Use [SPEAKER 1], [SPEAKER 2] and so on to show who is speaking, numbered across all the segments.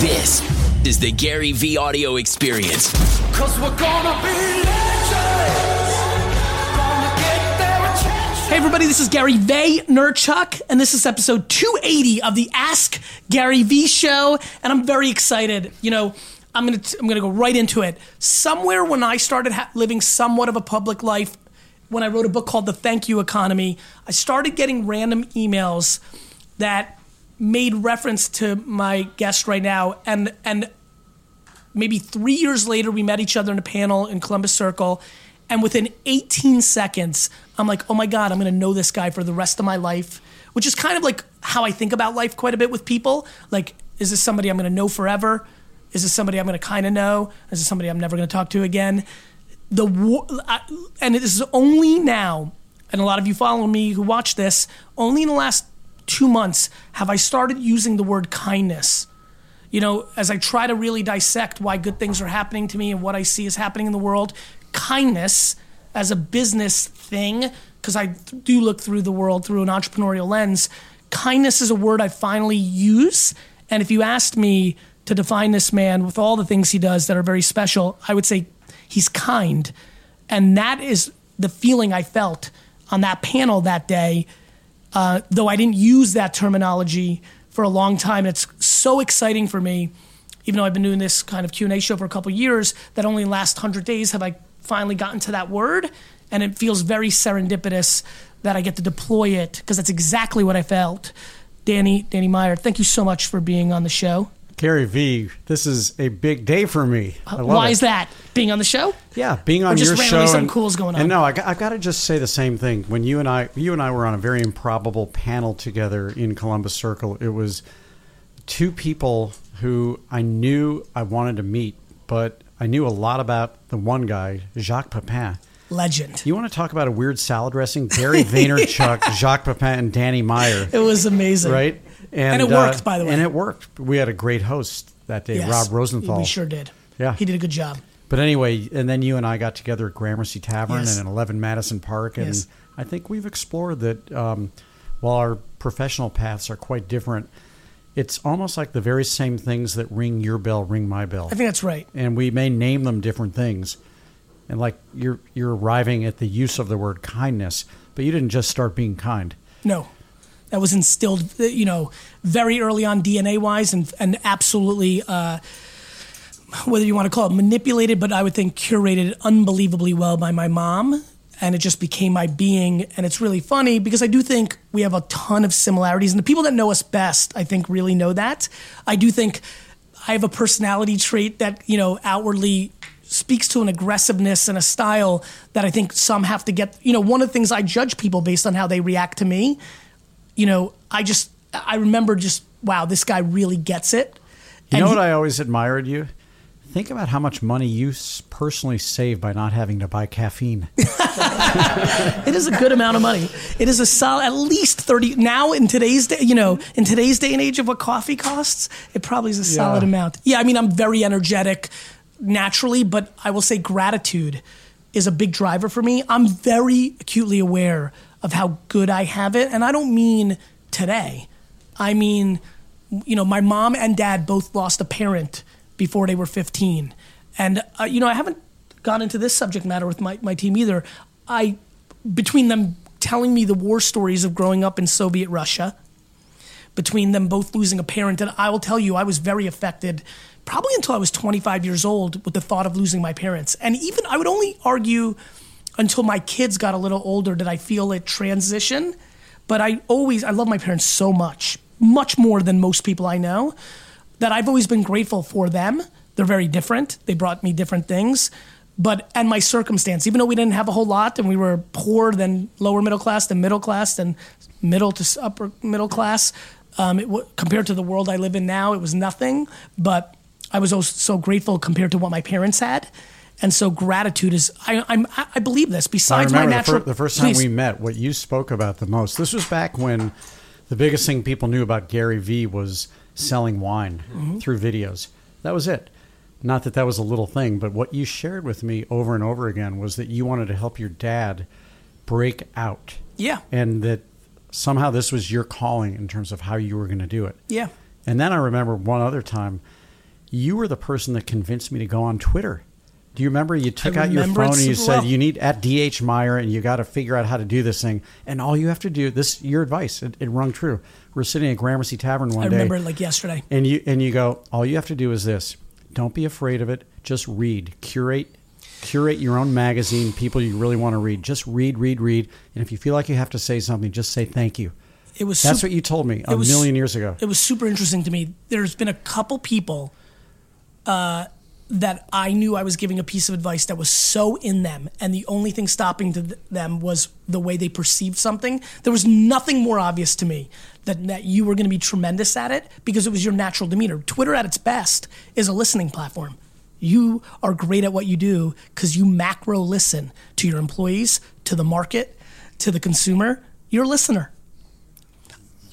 [SPEAKER 1] This is the Gary V audio experience.
[SPEAKER 2] Cause we're gonna be legends. Gonna get there attention.
[SPEAKER 3] Hey everybody, this is Gary Vaynerchuk, and this is episode 280 of the Ask Gary V show, and I'm very excited. You know, I'm gonna I'm gonna go right into it. Somewhere when I started ha- living somewhat of a public life, when I wrote a book called The Thank You Economy, I started getting random emails that made reference to my guest right now, and and maybe three years later, we met each other in a panel in Columbus Circle. And within 18 seconds, I'm like, oh my God, I'm gonna know this guy for the rest of my life, which is kind of like how I think about life quite a bit with people. Like, is this somebody I'm gonna know forever? Is this somebody I'm gonna kind of know? Is this somebody I'm never gonna talk to again? The war, and this is only now, and a lot of you follow me who watch this, only in the last two months have I started using the word kindness you know, as I try to really dissect why good things are happening to me and what I see is happening in the world, kindness as a business thing, because I do look through the world through an entrepreneurial lens, kindness is a word I finally use. And if you asked me to define this man with all the things he does that are very special, I would say he's kind. And that is the feeling I felt on that panel that day uh, though I didn't use that terminology for a long time. It's so exciting for me, even though I've been doing this kind of Q and A show for a couple years. That only in the last hundred days have I finally gotten to that word, and it feels very serendipitous that I get to deploy it because that's exactly what I felt. Danny, Danny Meyer, thank you so much for being on the show.
[SPEAKER 4] Gary V, this is a big day for me.
[SPEAKER 3] Why
[SPEAKER 4] it.
[SPEAKER 3] is that? Being on the show?
[SPEAKER 4] Yeah, being on
[SPEAKER 3] just
[SPEAKER 4] your show.
[SPEAKER 3] something
[SPEAKER 4] and,
[SPEAKER 3] cool's going on?
[SPEAKER 4] And no, I, I've got to just say the same thing. When you and I, you and I were on a very improbable panel together in Columbus Circle. It was two people who I knew I wanted to meet, but I knew a lot about the one guy, Jacques Pepin.
[SPEAKER 3] Legend.
[SPEAKER 4] You want to talk about a weird salad dressing? Gary Vaynerchuk, Jacques Pepin, and Danny Meyer.
[SPEAKER 3] It was amazing.
[SPEAKER 4] Right?
[SPEAKER 3] And it worked, by the way.
[SPEAKER 4] And it worked. We had a great host that day,
[SPEAKER 3] Yes,
[SPEAKER 4] Rob Rosenthal.
[SPEAKER 3] We sure did.
[SPEAKER 4] Yeah.
[SPEAKER 3] He did a good job.
[SPEAKER 4] But anyway, and then you and I got together at Gramercy Tavern
[SPEAKER 3] Yes.
[SPEAKER 4] and in 11 Madison Park, and
[SPEAKER 3] Yes.
[SPEAKER 4] I think we've explored that um, while our professional paths are quite different, it's almost like the very same things that ring your bell ring my bell,
[SPEAKER 3] I think that's right.
[SPEAKER 4] and we may name them different things. And like you're you're arriving at the use of the word kindness, but you didn't just start being kind.
[SPEAKER 3] No, that was instilled, you know, very early on DNA wise, and and absolutely, uh, whether you want to call it manipulated, but I would think curated unbelievably well by my mom, and it just became my being. And it's really funny because I do think we have a ton of similarities, and the people that know us best, I think, really know that. I do think I have a personality trait that you know outwardly speaks to an aggressiveness and a style that I think some have to get. You know, one of the things I judge people based on how they react to me. You know, I just I remember just wow, this guy really gets it.
[SPEAKER 4] You
[SPEAKER 3] And
[SPEAKER 4] know
[SPEAKER 3] he-
[SPEAKER 4] what I always admired you? Think about how much money you personally save by not having to buy caffeine.
[SPEAKER 3] It is a good amount of money. It is a solid, at least thirty. Now in today's day, you know, in today's day and age of what coffee costs, it probably is a solid
[SPEAKER 4] Yeah.
[SPEAKER 3] amount. Yeah, I mean, I'm very energetic naturally, but I will say gratitude is a big driver for me. I'm very acutely aware of how good I have it, and I don't mean today. I mean, you know, my mom and dad both lost a parent before they were 15. And, uh, you know, I haven't gone into this subject matter with my, my team either. I, between them telling me the war stories of growing up in Soviet Russia, between them both losing a parent, and I will tell you, I was very affected probably until I was 25 years old with the thought of losing my parents. And even, I would only argue until my kids got a little older did I feel it transition. But I always, I love my parents so much, much more than most people I know, that I've always been grateful for them. They're very different. They brought me different things. But, and my circumstance, even though we didn't have a whole lot and we were poor, then lower middle class, then middle class, then middle to upper middle class, um, w- compared to the world I live in now, it was nothing. But I was so grateful compared to what my parents had. And so gratitude is, I, I'm, I believe this. Besides my
[SPEAKER 4] remember the,
[SPEAKER 3] natural,
[SPEAKER 4] fir- the first time
[SPEAKER 3] Please.
[SPEAKER 4] we met, what you spoke about the most. This was back when the biggest thing people knew about Gary Vee was selling wine
[SPEAKER 3] Mm-hmm.
[SPEAKER 4] through videos. That was it. Not that that was a little thing, but what you shared with me over and over again was that you wanted to help your dad break out.
[SPEAKER 3] Yeah.
[SPEAKER 4] And that somehow this was your calling in terms of how you were going to do it.
[SPEAKER 3] Yeah.
[SPEAKER 4] And then I remember one other time you were the person that convinced me to go on Twitter. Do you remember you took
[SPEAKER 3] I
[SPEAKER 4] out your phone and you said
[SPEAKER 3] well.
[SPEAKER 4] you need at DH Meyer and you got to figure out how to do this thing and all you have to do this your advice it, it rung true. We're sitting at Gramercy Tavern one
[SPEAKER 3] I
[SPEAKER 4] day I
[SPEAKER 3] remember it like yesterday.
[SPEAKER 4] and you and you go all you have to do is this don't be afraid of it just read curate curate your own magazine people you really want to read just read read read and if you feel like you have to say something just say thank you
[SPEAKER 3] It was
[SPEAKER 4] that's what you told me a
[SPEAKER 3] was-
[SPEAKER 4] million years ago
[SPEAKER 3] it was super interesting to me. There's been a couple people uh, that I knew I was giving a piece of advice that was so in them, and the only thing stopping to th- them was the way they perceived something. There was nothing more obvious to me than that you were going to be tremendous at it because it was your natural demeanor. Twitter, at its best, is a listening platform. You are great at what you do because you macro listen to your employees, to the market, to the consumer. You're a listener.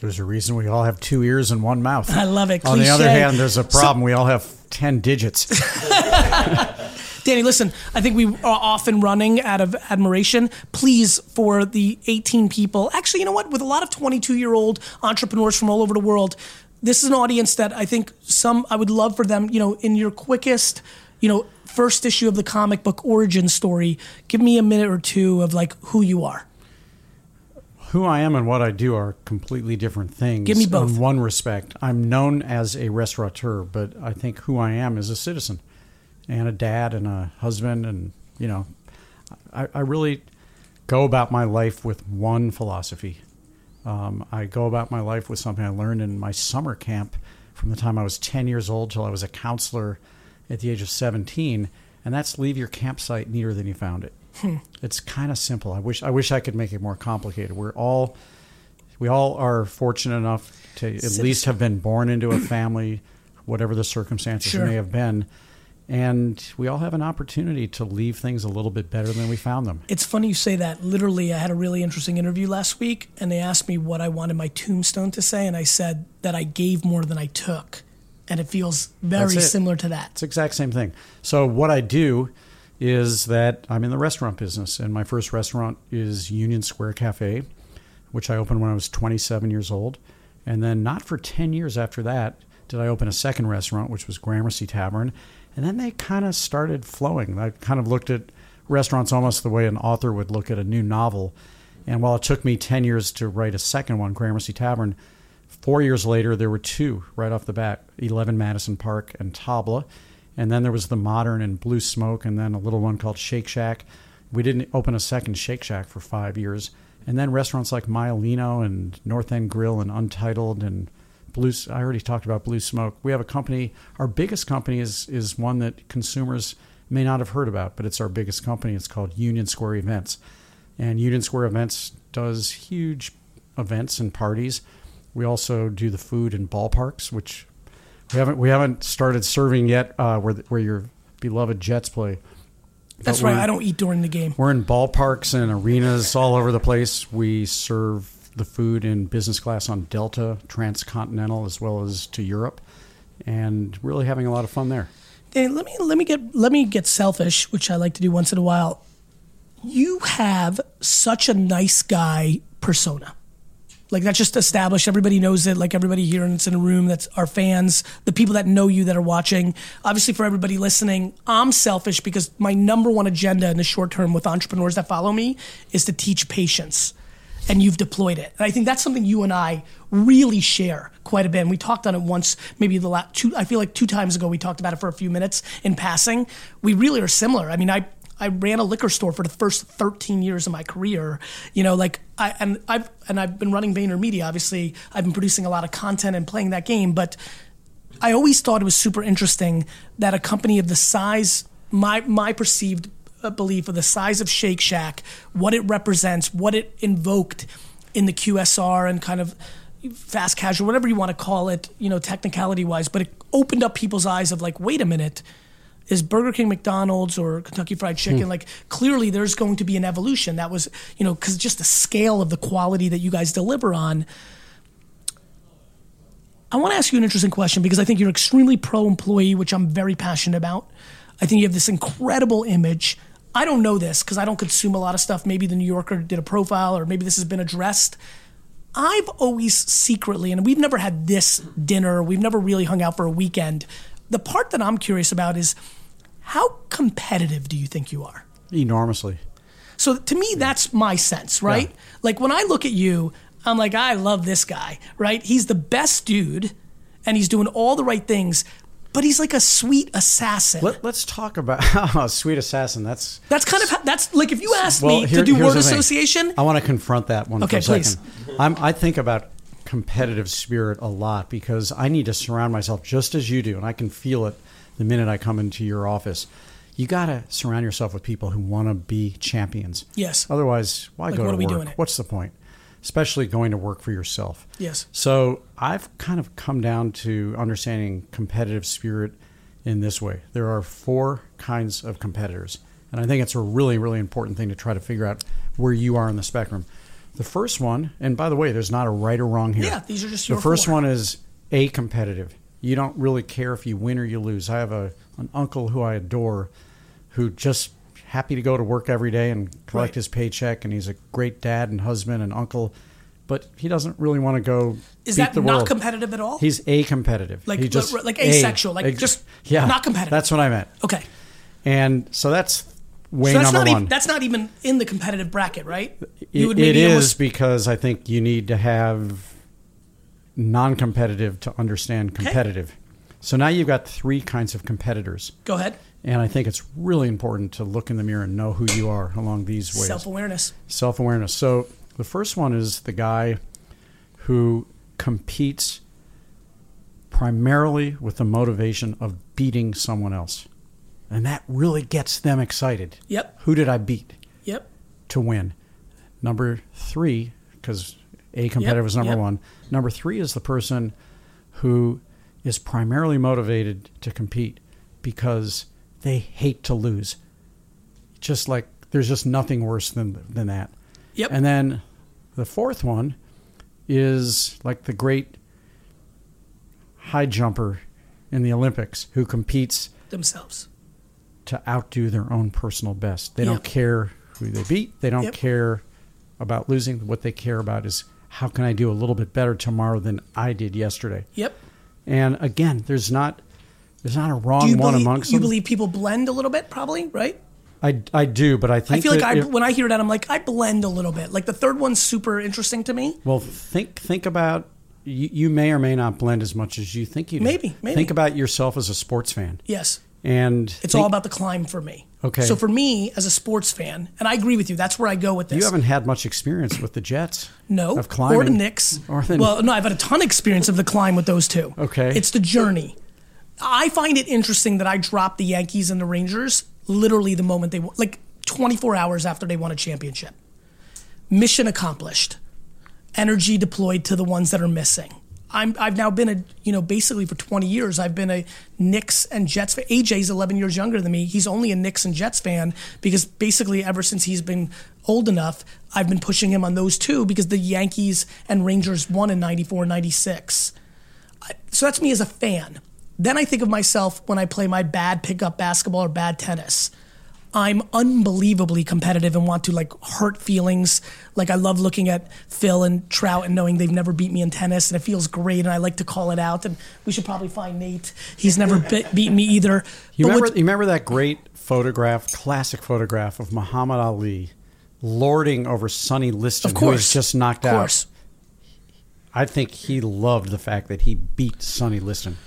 [SPEAKER 4] There's a reason we all have two ears and one mouth
[SPEAKER 3] I love it.
[SPEAKER 4] on the other hand there's a problem we all have 10 digits
[SPEAKER 3] Danny, listen, I think we are off and running out of admiration. Please, for the 18 people, actually, you know what? With a lot of 22 year old entrepreneurs from all over the world, this is an audience that I think some, I would love for them, you know, in your quickest, you know, first issue of the comic book origin story, give me a minute or two of like who you are.
[SPEAKER 4] Who I am and what I do are completely different things.
[SPEAKER 3] Give me both.
[SPEAKER 4] In one respect, I'm known as a restaurateur, but I think who I am is a citizen and a dad and a husband. And, you know, I, I really go about my life with one philosophy. Um, I go about my life with something I learned in my summer camp from the time I was 10 years old till I was a counselor at the age of 17. And that's leave your campsite neater than you found it. Hmm. It's kind of simple. I wish I wish I could make it more complicated. We're all we all are fortunate enough to at least have been born into a family, whatever the circumstances
[SPEAKER 3] Sure.
[SPEAKER 4] may have been, and we all have an opportunity to leave things a little bit better than we found them.
[SPEAKER 3] It's funny you say that. Literally, I had a really interesting interview last week, and they asked me what I wanted my tombstone to say, and I said that I gave more than I took. And it feels very similar to that.
[SPEAKER 4] It's the exact same thing. So what I do is that I'm in the restaurant business, and my first restaurant is Union Square Cafe, which I opened when I was 27 years old, and then not for 10 years after that did I open a second restaurant, which was Gramercy Tavern, and then they kind of started flowing. I kind of looked at restaurants almost the way an author would look at a new novel, and while it took me 10 years to write a second one, Gramercy Tavern, Four years later, there were two right off the bat 11 Madison Park and Tabla. And then there was the Modern and Blue Smoke, and then a little one called Shake Shack. We didn't open a second Shake Shack for five years. And then restaurants like Maialino and North End Grill and Untitled and Blue. I already talked about Blue Smoke. We have a company. Our biggest company is is one that consumers may not have heard about, but it's our biggest company. It's called Union Square Events, and Union Square Events does huge events and parties. We also do the food in ballparks, which we haven't we haven't started serving yet. Uh, where the, where your beloved Jets play.
[SPEAKER 3] That's
[SPEAKER 4] But
[SPEAKER 3] right. I don't eat during the game.
[SPEAKER 4] We're in ballparks and arenas all over the place. We serve the food in business class on Delta, transcontinental, as well as to Europe, and really having a lot of fun there.
[SPEAKER 3] Danny, let me let me get let me get selfish, which I like to do once in a while. You have such a nice guy persona. Like that's just established. Everybody knows it. Like everybody here and it's in a room that's our fans, the people that know you that are watching. Obviously, for everybody listening, I'm selfish because my number one agenda in the short term with entrepreneurs that follow me is to teach patience. And you've deployed it. And I think that's something you and I really share quite a bit. And we talked on it once, maybe the last two, I feel like two times ago, we talked about it for a few minutes in passing. We really are similar. I mean, I, I ran a liquor store for the first 13 years of my career. You know, like I and I've and I've been running VaynerMedia. Obviously, I've been producing a lot of content and playing that game. But I always thought it was super interesting that a company of the size, my my perceived uh, belief of the size of Shake Shack, what it represents, what it invoked in the QSR and kind of fast casual, whatever you want to call it, you know, technicality wise, but it opened up people's eyes of like, wait a minute, is Burger King, McDonald's, or Kentucky Fried Chicken hmm. like clearly there's going to be an evolution. That was, you know, because just the scale of the quality that you guys deliver on. I want to ask you an interesting question because I think you're extremely pro employee, which I'm very passionate about. I think you have this incredible image. I don't know this because I don't consume a lot of stuff. Maybe the New Yorker did a profile, or maybe this has been addressed. I've always secretly, and we've never had this dinner, we've never really hung out for a weekend. The part that I'm curious about is how competitive do you think you are?
[SPEAKER 4] Enormously.
[SPEAKER 3] So to me, that's my sense, right?
[SPEAKER 4] Yeah.
[SPEAKER 3] Like when I look at you, I'm like, I love this guy, right? He's the best dude, and he's doing all the right things, but he's like a sweet assassin.
[SPEAKER 4] Let, us talk about oh, sweet assassin. That's
[SPEAKER 3] That's kind of that's like if you asked
[SPEAKER 4] well.
[SPEAKER 3] me
[SPEAKER 4] here-
[SPEAKER 3] to do word association,
[SPEAKER 4] I want to confront that one
[SPEAKER 3] Okay,
[SPEAKER 4] for a
[SPEAKER 3] please.
[SPEAKER 4] second. I'm, I think about competitive spirit a lot because I need to surround myself just as you do, and I can feel it the minute I come into your office. You got to surround yourself with people who want to be champions.
[SPEAKER 3] Yes.
[SPEAKER 4] Otherwise, why
[SPEAKER 3] Like,
[SPEAKER 4] go
[SPEAKER 3] what
[SPEAKER 4] to
[SPEAKER 3] are we
[SPEAKER 4] work?
[SPEAKER 3] doing it?
[SPEAKER 4] What's the point? Especially going to work for yourself.
[SPEAKER 3] Yes.
[SPEAKER 4] So I've kind of come down to understanding competitive spirit in this way. There are four kinds of competitors. And I think it's a really, really important thing to try to figure out where you are in the spectrum. The first one, and by the way, there's not a right or wrong here.
[SPEAKER 3] Yeah, these are just
[SPEAKER 4] the first
[SPEAKER 3] four.
[SPEAKER 4] one is a competitive. You don't really care if you win or you lose. I have a an uncle who I adore, who just happy to go to work every day and collect
[SPEAKER 3] Right.
[SPEAKER 4] his paycheck, and he's a great dad and husband and uncle, but he doesn't really want to go.
[SPEAKER 3] is that
[SPEAKER 4] the
[SPEAKER 3] not
[SPEAKER 4] world.
[SPEAKER 3] competitive at all?
[SPEAKER 4] He's a competitive.
[SPEAKER 3] Like-
[SPEAKER 4] he just
[SPEAKER 3] like
[SPEAKER 4] a-
[SPEAKER 3] asexual, like just
[SPEAKER 4] yeah,
[SPEAKER 3] not competitive.
[SPEAKER 4] That's what I meant.
[SPEAKER 3] okay.
[SPEAKER 4] And so that's way
[SPEAKER 3] So that's
[SPEAKER 4] number
[SPEAKER 3] not
[SPEAKER 4] one.
[SPEAKER 3] even that's not even in the competitive bracket, right?
[SPEAKER 4] It- it is
[SPEAKER 3] almost-
[SPEAKER 4] because I think you need to have non-competitive to understand competitive. So now you've got three kinds of competitors,
[SPEAKER 3] go ahead.
[SPEAKER 4] and I think it's really important to look in the mirror and know who you are along these ways.
[SPEAKER 3] Self awareness.
[SPEAKER 4] Self awareness. So the first one is the guy who competes primarily with the motivation of beating someone else. And that really gets them excited.
[SPEAKER 3] Yep.
[SPEAKER 4] Who did I beat
[SPEAKER 3] Yep.
[SPEAKER 4] to win? Number three, because A competitor
[SPEAKER 3] Yep,
[SPEAKER 4] is number
[SPEAKER 3] yep.
[SPEAKER 4] one. Number three is the person who is primarily motivated to compete because they hate to lose. Just like there's just nothing worse than than that.
[SPEAKER 3] Yep.
[SPEAKER 4] And then the fourth one is like the great high jumper in the Olympics who competes
[SPEAKER 3] Themselves.
[SPEAKER 4] To outdo their own personal best. They don't care who they beat. They don't
[SPEAKER 3] Yep.
[SPEAKER 4] care about losing. What they care about is how can I do a little bit better tomorrow than I did yesterday.
[SPEAKER 3] Yep.
[SPEAKER 4] And again, there's not there's not a wrong
[SPEAKER 3] you
[SPEAKER 4] one
[SPEAKER 3] believe,
[SPEAKER 4] amongst
[SPEAKER 3] you
[SPEAKER 4] them.
[SPEAKER 3] believe people blend a little bit, probably, right?
[SPEAKER 4] I, I do, but I think
[SPEAKER 3] I feel like I,
[SPEAKER 4] if-
[SPEAKER 3] when I hear that, I'm like, I blend a little bit. Like the third one's super interesting to me.
[SPEAKER 4] Well, think think about you, you may or may not blend as much as you think you do.
[SPEAKER 3] Maybe, maybe.
[SPEAKER 4] Think about yourself as a sports fan,
[SPEAKER 3] Yes.
[SPEAKER 4] And
[SPEAKER 3] It's
[SPEAKER 4] think-
[SPEAKER 3] all about the climb for me.
[SPEAKER 4] Okay.
[SPEAKER 3] So for me, as a sports fan, and I agree with you, that's where I go with this.
[SPEAKER 4] You haven't had much experience with the Jets.
[SPEAKER 3] No,
[SPEAKER 4] of climbing
[SPEAKER 3] or the Knicks.
[SPEAKER 4] Or the,
[SPEAKER 3] well, no, I've had a ton of experience of the climb with those two.
[SPEAKER 4] Okay.
[SPEAKER 3] it's the journey. I find it interesting that I dropped the Yankees and the Rangers literally the moment they won, like 24 hours after they won a championship. Mission accomplished. Energy deployed to the ones that are missing. I'm, I've now been a, you know, basically for 20 years, I've been a Knicks and Jets fan. AJ's 11 years younger than me. He's only a Knicks and Jets fan because basically ever since he's been old enough, I've been pushing him on those two because the Yankees and Rangers won in 94, 96. So that's me as a fan. Then I think of myself when I play my bad pickup basketball or bad tennis. I'm unbelievably competitive and want to like hurt feelings. Like I love looking at Phil and Trout and knowing they've never beat me in tennis, and it feels great. And I like to call it out. And we should probably find Nate. He's never be- beaten me either.
[SPEAKER 4] You remember, you remember that great photograph, classic photograph of Muhammad Ali lording over Sonny Liston, who was just knocked
[SPEAKER 3] of
[SPEAKER 4] out. I think he loved the fact that he beat Sonny Liston.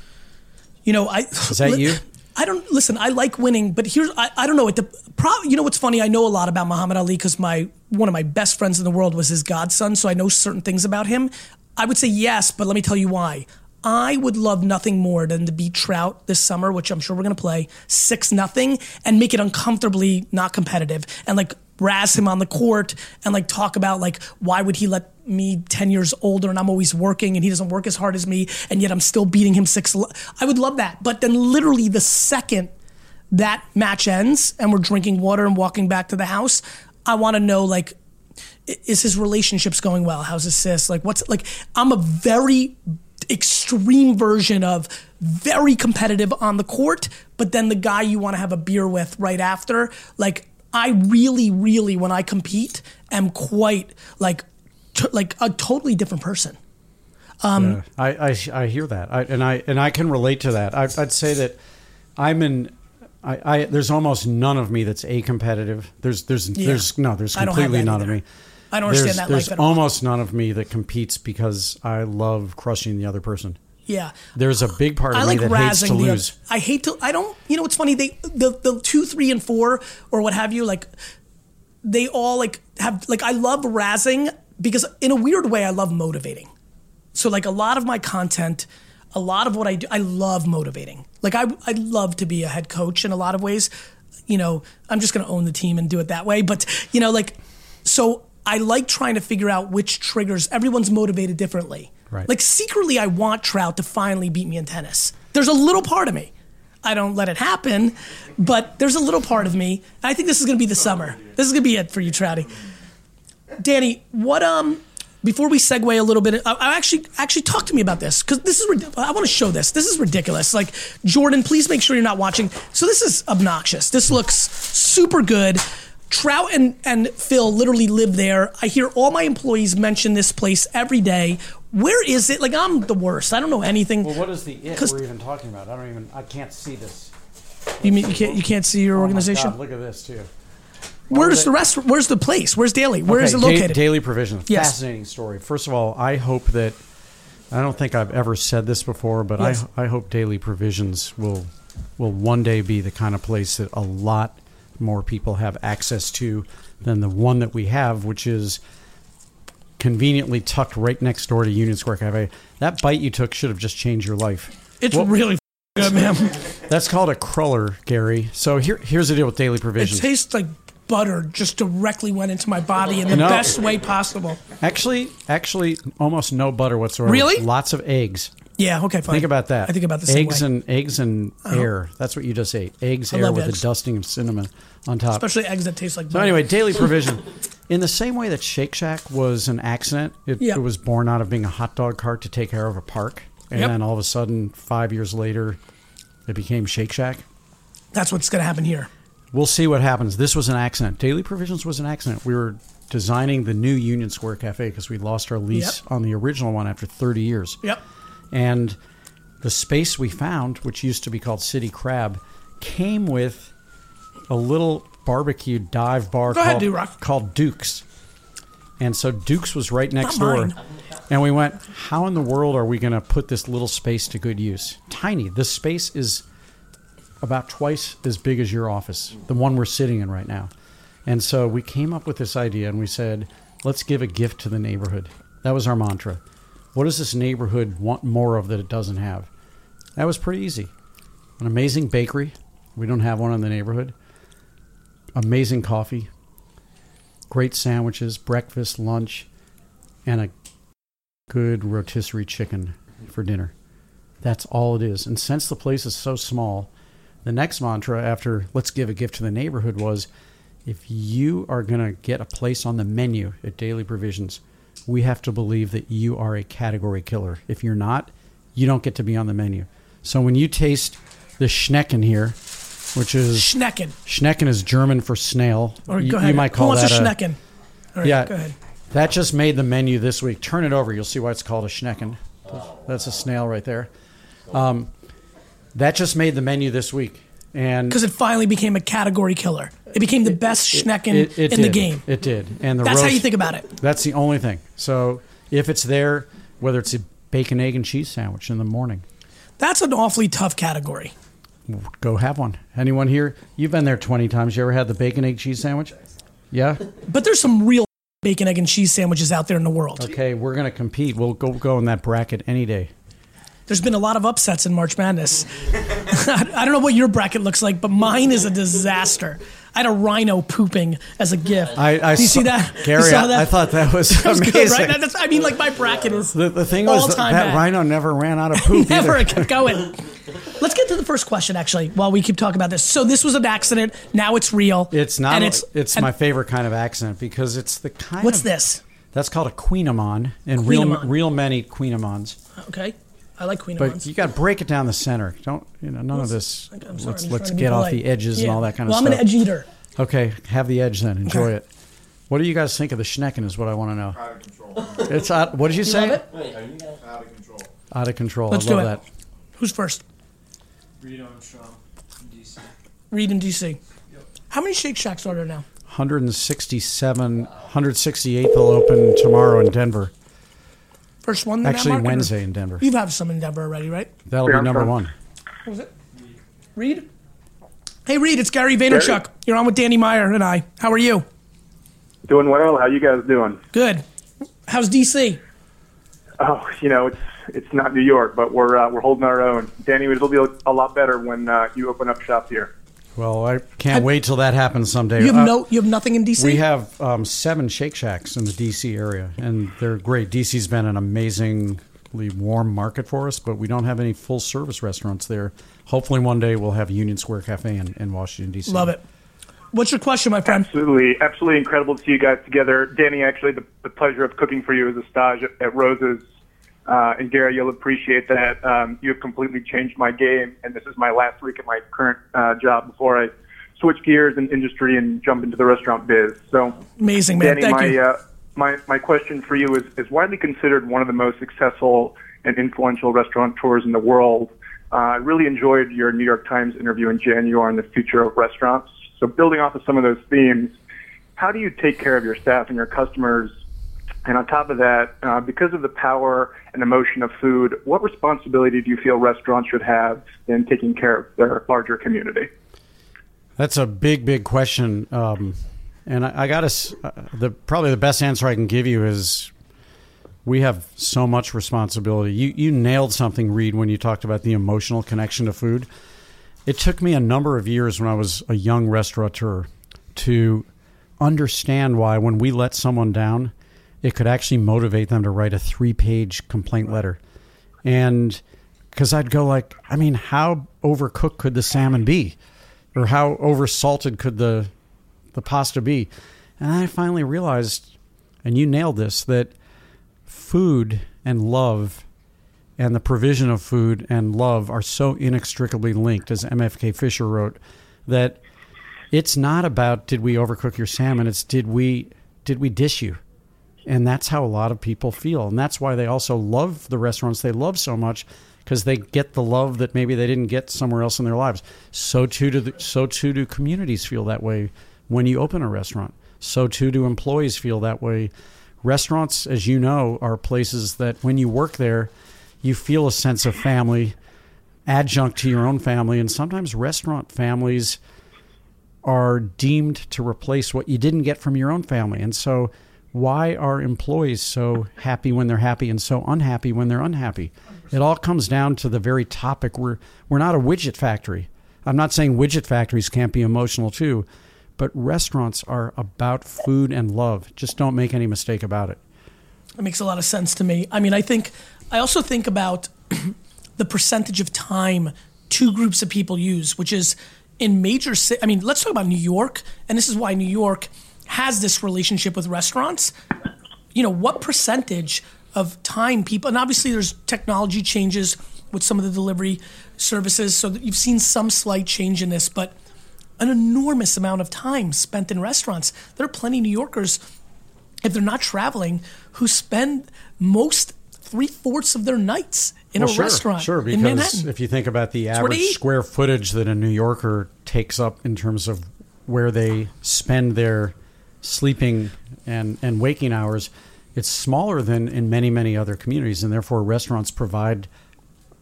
[SPEAKER 3] You know, I
[SPEAKER 4] Is that you?
[SPEAKER 3] I don't listen. I like winning, but here's I, I don't know. It the pro, you know what's funny? I know a lot about Muhammad Ali because my one of my best friends in the world was his godson, so I know certain things about him. I would say yes, but let me tell you why. I would love nothing more than to beat Trout this summer, which I'm sure we're going to play six nothing, and make it uncomfortably not competitive, and like razz him on the court, and like talk about like why would he let me 10 years older and I'm always working and he doesn't work as hard as me and yet I'm still beating him six. I would love that. But then literally the second that match ends and we're drinking water and walking back to the house, I want to know like, is his relationships going well? How's his sis? Like, what's like? I'm a very extreme version of very competitive on the court, but then the guy you want to have a beer with right after. Like, I really, really, when I compete, am quite like, t- like a totally different person.
[SPEAKER 4] Um, yeah, I, I I hear that, I, and I and I can relate to that. I, I'd say that I'm in. I, I there's almost none of me that's a competitive. There's there's
[SPEAKER 3] Yeah.
[SPEAKER 4] there's no there's
[SPEAKER 3] I don't have
[SPEAKER 4] completely
[SPEAKER 3] that
[SPEAKER 4] none of me.
[SPEAKER 3] I don't
[SPEAKER 4] There's,
[SPEAKER 3] understand that
[SPEAKER 4] there's
[SPEAKER 3] life at all.
[SPEAKER 4] almost none of me that competes because I love crushing the other person.
[SPEAKER 3] Yeah.
[SPEAKER 4] There's a big part of
[SPEAKER 3] I
[SPEAKER 4] me
[SPEAKER 3] like
[SPEAKER 4] that hates to lose.
[SPEAKER 3] I hate to. I don't. You know what's funny? They the the two, three, and four, or what have you. Like, they all like have like I love razzing because in a weird way I love motivating. So like a lot of my content, a lot of what I do, I love motivating. Like I I love to be a head coach in a lot of ways. You know, I'm just going to own the team and do it that way. But you know, like, so I like trying to figure out which triggers. Everyone's motivated differently.
[SPEAKER 4] Right.
[SPEAKER 3] Like secretly, I want Trout to finally beat me in tennis. There's a little part of me. I don't let it happen, but there's a little part of me. I think this is going to be the summer. This is going to be it for you, Trouty. Danny, what um before we segue a little bit, I, I actually actually talk to me about this because this is I want to show this. This is ridiculous. Like Jordan, please make sure you're not watching. So this is obnoxious. This looks super good. Trout and, and Phil literally live there. I hear all my employees mention this place every day. Where is it? Like I'm the worst. I don't know anything.
[SPEAKER 4] Well, what is the it
[SPEAKER 3] 'Cause-
[SPEAKER 4] we're even talking about? I don't even. I can't see this.
[SPEAKER 3] You mean you can't you can't see your
[SPEAKER 4] Oh my
[SPEAKER 3] organization?
[SPEAKER 4] God, look at this too.
[SPEAKER 3] Where's the rest? Where's the place? Where's Daily? Where is
[SPEAKER 4] Okay,
[SPEAKER 3] it
[SPEAKER 4] Da-
[SPEAKER 3] located?
[SPEAKER 4] Daily Provision.
[SPEAKER 3] Yes.
[SPEAKER 4] Fascinating story. First of all, I hope that I don't think I've ever said this before, but
[SPEAKER 3] Yes.
[SPEAKER 4] I I hope Daily Provisions will will one day be the kind of place that a lot more people have access to than the one that we have, which is conveniently tucked right next door to Union Square Cafe. That bite you took should have just changed your life.
[SPEAKER 3] it's
[SPEAKER 4] Well-
[SPEAKER 3] really good, man.
[SPEAKER 4] That's called a cruller, Gary. So here here's the deal with Daily provisions.
[SPEAKER 3] It tastes like butter just directly went into my body in the
[SPEAKER 4] No.
[SPEAKER 3] best way possible.
[SPEAKER 4] Actually, actually, almost no butter whatsoever.
[SPEAKER 3] Really?
[SPEAKER 4] Lots of eggs.
[SPEAKER 3] Yeah, okay, fine.
[SPEAKER 4] Think about that.
[SPEAKER 3] I think about the
[SPEAKER 4] eggs and eggs and uh-huh. air. That's what you just ate. Eggs,
[SPEAKER 3] I
[SPEAKER 4] air with
[SPEAKER 3] eggs.
[SPEAKER 4] a dusting of cinnamon on top.
[SPEAKER 3] Especially eggs that taste like Butter.
[SPEAKER 4] so anyway, daily provision. In the same way that Shake Shack was an accident, it,
[SPEAKER 3] Yeah.
[SPEAKER 4] it was born out of being a hot dog cart to take care of a park, and
[SPEAKER 3] Yep.
[SPEAKER 4] then all of a sudden, five years later, it became Shake Shack.
[SPEAKER 3] That's what's going to happen here.
[SPEAKER 4] We'll see what happens. This was an accident. Daily Provisions was an accident. We were designing the new Union Square Cafe because we lost our lease
[SPEAKER 3] Yep.
[SPEAKER 4] on the original one after 30 years.
[SPEAKER 3] Yep.
[SPEAKER 4] And the space we found, which used to be called City Crab, came with a little barbecue dive bar
[SPEAKER 3] Go
[SPEAKER 4] called,
[SPEAKER 3] D-Rock.
[SPEAKER 4] called Duke's. And so Duke's was right next door. And we went, how in the world are we going to put this little space to good use? Tiny. This space is about twice as big as your office, the one we're sitting in right now. And so we came up with this idea and we said, let's give a gift to the neighborhood. That was our mantra. What does this neighborhood want more of that it doesn't have? That was pretty easy. An amazing bakery. We don't have one in the neighborhood. Amazing coffee. Great sandwiches, breakfast, lunch, and a good rotisserie chicken for dinner. That's all it is. And since the place is so small, the next mantra after let's give a gift to the neighborhood was if you are going to get a place on the menu at Daily Provisions, we have to believe that you are a category killer. If you're not, you don't get to be on the menu. So when you taste the Schnecken here, which is
[SPEAKER 3] Schnecken.
[SPEAKER 4] Schnecken is German for snail.
[SPEAKER 3] Or
[SPEAKER 4] you,
[SPEAKER 3] go ahead.
[SPEAKER 4] you might call
[SPEAKER 3] Who wants
[SPEAKER 4] that
[SPEAKER 3] a
[SPEAKER 4] a
[SPEAKER 3] Schnecken? All right,
[SPEAKER 4] yeah,
[SPEAKER 3] go ahead.
[SPEAKER 4] that just made the menu this week. Turn it over, you'll see why it's called a Schnecken. That's a snail right there. Um, that just made the menu this week, and
[SPEAKER 3] Because it finally became a category killer. It became the best Schnecken
[SPEAKER 4] it, it
[SPEAKER 3] in the game.
[SPEAKER 4] It did, and the
[SPEAKER 3] That's how you think about it.
[SPEAKER 4] That's the only thing. So if it's there, whether it's a bacon, egg, and cheese sandwich in the morning,
[SPEAKER 3] That's an awfully tough category.
[SPEAKER 4] Go have one. Anyone here? You've been there twenty times. You ever had the bacon, egg, cheese sandwich? Yeah.
[SPEAKER 3] But there's some real bacon, egg, and cheese sandwiches out there in the world.
[SPEAKER 4] Okay, we're gonna compete. We'll go go in that bracket any day.
[SPEAKER 3] There's been a lot of upsets in March Madness. I don't know what your bracket looks like, but mine is a disaster. I had a rhino pooping as a gift.
[SPEAKER 4] I, I
[SPEAKER 3] you
[SPEAKER 4] saw-
[SPEAKER 3] see that? You saw
[SPEAKER 4] I-
[SPEAKER 3] that?
[SPEAKER 4] I, thought that was
[SPEAKER 3] That was
[SPEAKER 4] amazing.
[SPEAKER 3] good, right? That- that's- I mean, like my bracket is
[SPEAKER 4] The, the thing was that,
[SPEAKER 3] all-time
[SPEAKER 4] that
[SPEAKER 3] bad.
[SPEAKER 4] rhino never ran out of poop.
[SPEAKER 3] Never
[SPEAKER 4] either.
[SPEAKER 3] kept going. Let's get to the first question, actually, while we keep talking about this. So this was an accident. Now it's real.
[SPEAKER 4] It's not.
[SPEAKER 3] And
[SPEAKER 4] it's
[SPEAKER 3] it's
[SPEAKER 4] it's my favorite kind of accent because it's the kind.
[SPEAKER 3] What's
[SPEAKER 4] of,
[SPEAKER 3] this?
[SPEAKER 4] That's called a queenamon, and real
[SPEAKER 3] Queenamon.
[SPEAKER 4] real men eat queenamons.
[SPEAKER 3] Okay, I like Queen of
[SPEAKER 4] But
[SPEAKER 3] Wands.
[SPEAKER 4] you got to break it down the center. Don't you know? None of this.
[SPEAKER 3] I'm sorry,
[SPEAKER 4] let's
[SPEAKER 3] just
[SPEAKER 4] let's
[SPEAKER 3] trying to be
[SPEAKER 4] get off
[SPEAKER 3] polite.
[SPEAKER 4] the edges
[SPEAKER 3] Yeah.
[SPEAKER 4] and all that kind of stuff.
[SPEAKER 3] well, I'm an edge eater.
[SPEAKER 4] Okay, have the edge then. Enjoy
[SPEAKER 3] Okay.
[SPEAKER 4] it. What do you guys think of the Schnecken? Is what I want to know.
[SPEAKER 5] Out of control.
[SPEAKER 4] It's out. What did you, say?
[SPEAKER 3] love it?
[SPEAKER 5] Out of control.
[SPEAKER 4] Out of control.
[SPEAKER 3] Let's
[SPEAKER 4] I
[SPEAKER 3] do
[SPEAKER 4] love
[SPEAKER 3] it.
[SPEAKER 4] that.
[SPEAKER 3] Who's first?
[SPEAKER 5] Reed Armstrong, DC.
[SPEAKER 3] Reed in DC. How many Shake Shacks are there now?
[SPEAKER 4] 167, 168. They'll open tomorrow in Denver.
[SPEAKER 3] First one. in that
[SPEAKER 4] Actually,
[SPEAKER 3] market, or-
[SPEAKER 4] Wednesday in Denver.
[SPEAKER 3] You've had some in Denver already, right?
[SPEAKER 4] That'll be number one.
[SPEAKER 3] What was it? Reed? Hey, Reed, it's Gary Vaynerchuk. You're on with Danny Meyer and I. How are you?
[SPEAKER 6] Doing well. How you guys doing?
[SPEAKER 3] Good. How's DC?
[SPEAKER 6] Oh, you know, it's it's not New York, but we're uh, we're holding our own. Danny, it'll be a lot better when uh, you open up shop here.
[SPEAKER 4] Well, I can't wait till that happens someday.
[SPEAKER 3] You have
[SPEAKER 4] Uh,
[SPEAKER 3] no, you have nothing in DC.
[SPEAKER 4] We have um, seven Shake Shacks in the DC area, and they're great. DC's been an amazingly warm market for us, but we don't have any full service restaurants there. Hopefully, one day we'll have Union Square Cafe in, in Washington D.C.
[SPEAKER 3] Love it. What's your question, my friend?
[SPEAKER 6] Absolutely, absolutely incredible to see you guys together. Danny, actually, the, the pleasure of cooking for you as a stage at, at Rose's. Uh, and Gary, you'll appreciate that. Um, you have completely changed my game, and this is my last week at my current uh, job before I switch gears in industry and jump into the restaurant biz. So,
[SPEAKER 3] Amazing, man.
[SPEAKER 6] Danny,
[SPEAKER 3] Thank
[SPEAKER 6] my,
[SPEAKER 3] you.
[SPEAKER 6] Uh, my my question for you is, is widely considered one of the most successful and influential restaurateurs in the world. Uh, I really enjoyed your New York Times interview in January on the future of restaurants. So, building off of some of those themes, how do you take care of your staff and your customers? And on top of that, uh, because of the power and emotion of food, what responsibility do you feel restaurants should have in taking care of their larger community?
[SPEAKER 4] That's a big, big question, um, and I, I got to. Uh, the probably the best answer I can give you is we have so much responsibility. You you nailed something, Reed, when you talked about the emotional connection to food. It took me a number of years when I was a young restaurateur to understand why when we let someone down, it could actually motivate them to write a three-page complaint letter, and because I'd go like, I mean, how overcooked could the salmon be? or how over salted could the the pasta be? And I finally realized, and you nailed this, that food and love and the provision of food and love are so inextricably linked, as MFK Fisher wrote, that it's not about did we overcook your salmon, it's did we did we dish you? And that's how a lot of people feel. And that's why they also love the restaurants they love so much because they get the love that maybe they didn't get somewhere else in their lives. So too do the, so too do communities feel that way when you open a restaurant. So too do employees feel that way. Restaurants, as you know, are places that when you work there, you feel a sense of family, adjunct to your own family, and sometimes restaurant families are deemed to replace what you didn't get from your own family. And so why are employees so happy when they're happy and so unhappy when they're unhappy? It all comes down to the very topic. We're we're not a widget factory. I'm not saying widget factories can't be emotional too, but restaurants are about food and love. Just don't make any mistake about it.
[SPEAKER 3] It makes a lot of sense to me. I mean, I think I also think about the percentage of time two groups of people use, which is in major I mean, let's talk about New York, and this is why New York has this relationship with restaurants. You know, what percentage of time people and obviously there's technology changes with some of the delivery services, so that you've seen some slight change in this, but an enormous amount of time spent in restaurants. There are plenty of New Yorkers if they're not traveling, who spend most three fourths of their nights in
[SPEAKER 4] Well,
[SPEAKER 3] a
[SPEAKER 4] sure,
[SPEAKER 3] restaurant
[SPEAKER 4] Sure, because if you think about the average square footage that a New Yorker takes up in terms of where they spend their sleeping and, and waking hours, it's smaller than in many, many other communities, and therefore restaurants provide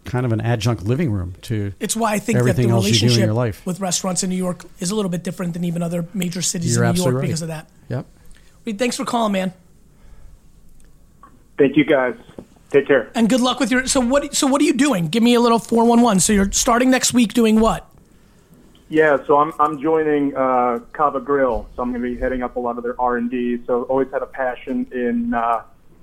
[SPEAKER 4] kind of an adjunct living room to
[SPEAKER 3] it's why I think that
[SPEAKER 4] everything
[SPEAKER 3] the
[SPEAKER 4] else you do in
[SPEAKER 3] relationship
[SPEAKER 4] your life.
[SPEAKER 3] with restaurants in New York is a little bit different than even other major cities
[SPEAKER 4] You're
[SPEAKER 3] in New York
[SPEAKER 4] right.
[SPEAKER 3] because of that.
[SPEAKER 4] Yep.
[SPEAKER 3] Reed, thanks for calling, man,
[SPEAKER 6] Thank you, guys. Take care.
[SPEAKER 3] and good luck with your. So what? So what are you doing? Give me a little four one one. So you're starting next week doing what?
[SPEAKER 6] Yeah, so I'm I'm joining uh, Cava Grill, so I'm going to be heading up a lot of their R and D. So always had a passion in uh,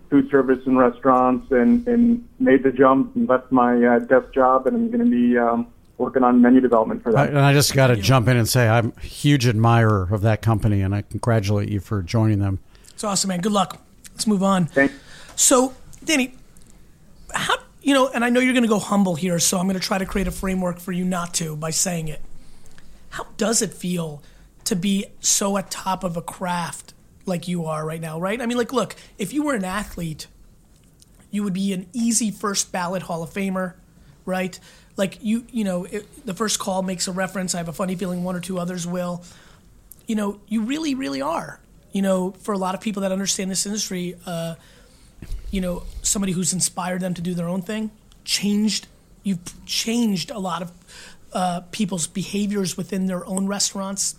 [SPEAKER 6] food service and restaurants, and and made the jump and left my uh, desk job, and I'm going to be um, working on menu development for
[SPEAKER 4] I,
[SPEAKER 6] them.
[SPEAKER 4] and I just got to jump in and say I'm a huge admirer of that company, and I congratulate you for joining them.
[SPEAKER 3] It's awesome, man. Good luck. Let's move on.
[SPEAKER 6] Thank-
[SPEAKER 3] So, Danny, how you know, and I know you're going to go humble here, so I'm going to try to create a framework for you not to by saying it. How does it feel to be so at top of a craft like you are right now, right? I mean, like, look, if you were an athlete, you would be an easy first ballot Hall of Famer, right? Like you, you know, it, the first call makes a reference. I have a funny feeling one or two others will. You know, you really, really are. You know, for a lot of people that understand this industry, uh, you know, somebody who's inspired them to do their own thing, changed. You've changed a lot of uh, people's behaviors within their own restaurants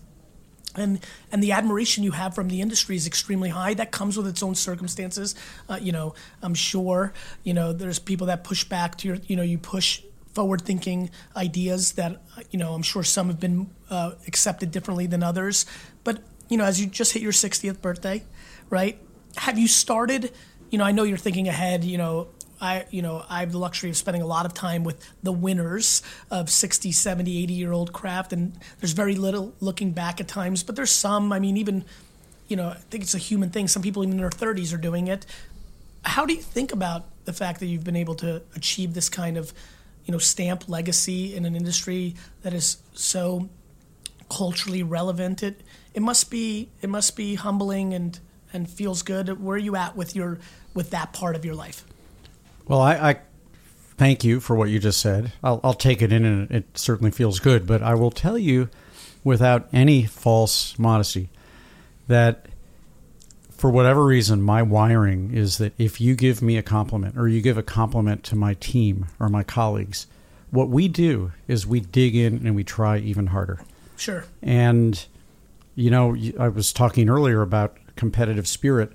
[SPEAKER 3] and and the admiration you have from the industry is extremely high. That comes with its own circumstances. Uh, you know, I'm sure you know there's people that push back to your. You know, you push forward-thinking ideas that you know I'm sure some have been uh, accepted differently than others. But you know, as you just hit your 60th birthday, right? Have you started? You know, I know you're thinking ahead. You know, I, you know, I have the luxury of spending a lot of time with the winners of 60, 70, 80 year old craft, and there's very little looking back at times, but there's some. I mean, even, you know, I think it's a human thing. Some people even in their 30s are doing it. How do you think about the fact that you've been able to achieve this kind of, you know, stamp legacy in an industry that is so culturally relevant? It it must be it must be humbling and and feels good. Where are you at with your with that part of your life?
[SPEAKER 4] Well, I, I thank you for what you just said. I'll, I'll take it in, and it certainly feels good. But I will tell you, without any false modesty, that for whatever reason, my wiring is that if you give me a compliment or you give a compliment to my team or my colleagues, what we do is we dig in and we try even harder.
[SPEAKER 3] Sure.
[SPEAKER 4] And, you know, I was talking earlier about competitive spirit.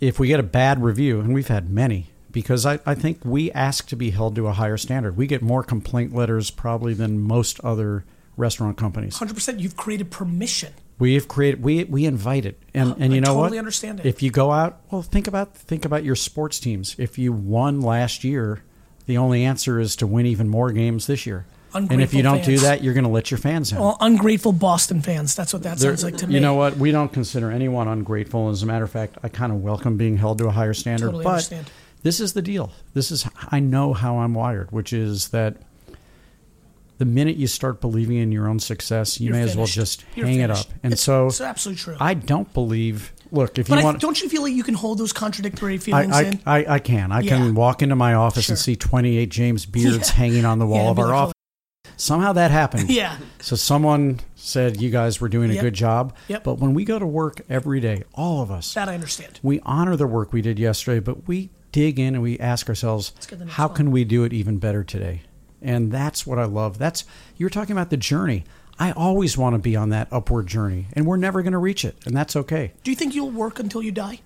[SPEAKER 4] If we get a bad review, and we've had many, because I, I think we ask to be held to a higher standard. We get more complaint letters probably than most other restaurant companies.
[SPEAKER 3] 100% you've created permission.
[SPEAKER 4] We have created we we invite it. And and you
[SPEAKER 3] I
[SPEAKER 4] know what?
[SPEAKER 3] totally understand it.
[SPEAKER 4] If you go out, well think about think about your sports teams. If you won last year, the only answer is to win even more games this year. and if you don't do that, you're going to let your fans down.
[SPEAKER 3] Well, ungrateful Boston fans. That's what that sounds like to me.
[SPEAKER 4] You know what? We don't consider anyone ungrateful. As a matter of fact, I kind of welcome being held to a higher standard.
[SPEAKER 3] Totally
[SPEAKER 4] but
[SPEAKER 3] understand.
[SPEAKER 4] This is the deal. This is I know how I'm wired, which is that the minute you start believing in your own success, you
[SPEAKER 3] You're
[SPEAKER 4] may as well just
[SPEAKER 3] You're
[SPEAKER 4] hang
[SPEAKER 3] finished.
[SPEAKER 4] it up. And
[SPEAKER 3] It's-
[SPEAKER 4] so
[SPEAKER 3] it's absolutely true.
[SPEAKER 4] I don't believe. Look, if
[SPEAKER 3] But
[SPEAKER 4] you
[SPEAKER 3] I,
[SPEAKER 4] want,
[SPEAKER 3] don't you feel like you can hold those contradictory feelings
[SPEAKER 4] I,
[SPEAKER 3] in?
[SPEAKER 4] I, I can. I
[SPEAKER 3] Yeah.
[SPEAKER 4] can walk into my office
[SPEAKER 3] Sure.
[SPEAKER 4] and see 28 James Beards
[SPEAKER 3] Yeah.
[SPEAKER 4] hanging on the wall
[SPEAKER 3] Yeah,
[SPEAKER 4] of our office. Somehow that happened.
[SPEAKER 3] Yeah.
[SPEAKER 4] So someone said you guys were doing a
[SPEAKER 3] Yep.
[SPEAKER 4] good job.
[SPEAKER 3] Yep.
[SPEAKER 4] But when we go to work every day, all of us,
[SPEAKER 3] that I understand.
[SPEAKER 4] we honor the work we did yesterday, but we dig in and we ask ourselves,
[SPEAKER 3] get the next
[SPEAKER 4] how
[SPEAKER 3] one.
[SPEAKER 4] can we do it even better today? And that's what I love. That's you're talking about the journey. I always want to be on that upward journey, and we're never going to reach it, and that's okay.
[SPEAKER 3] Do you think you'll work until you die?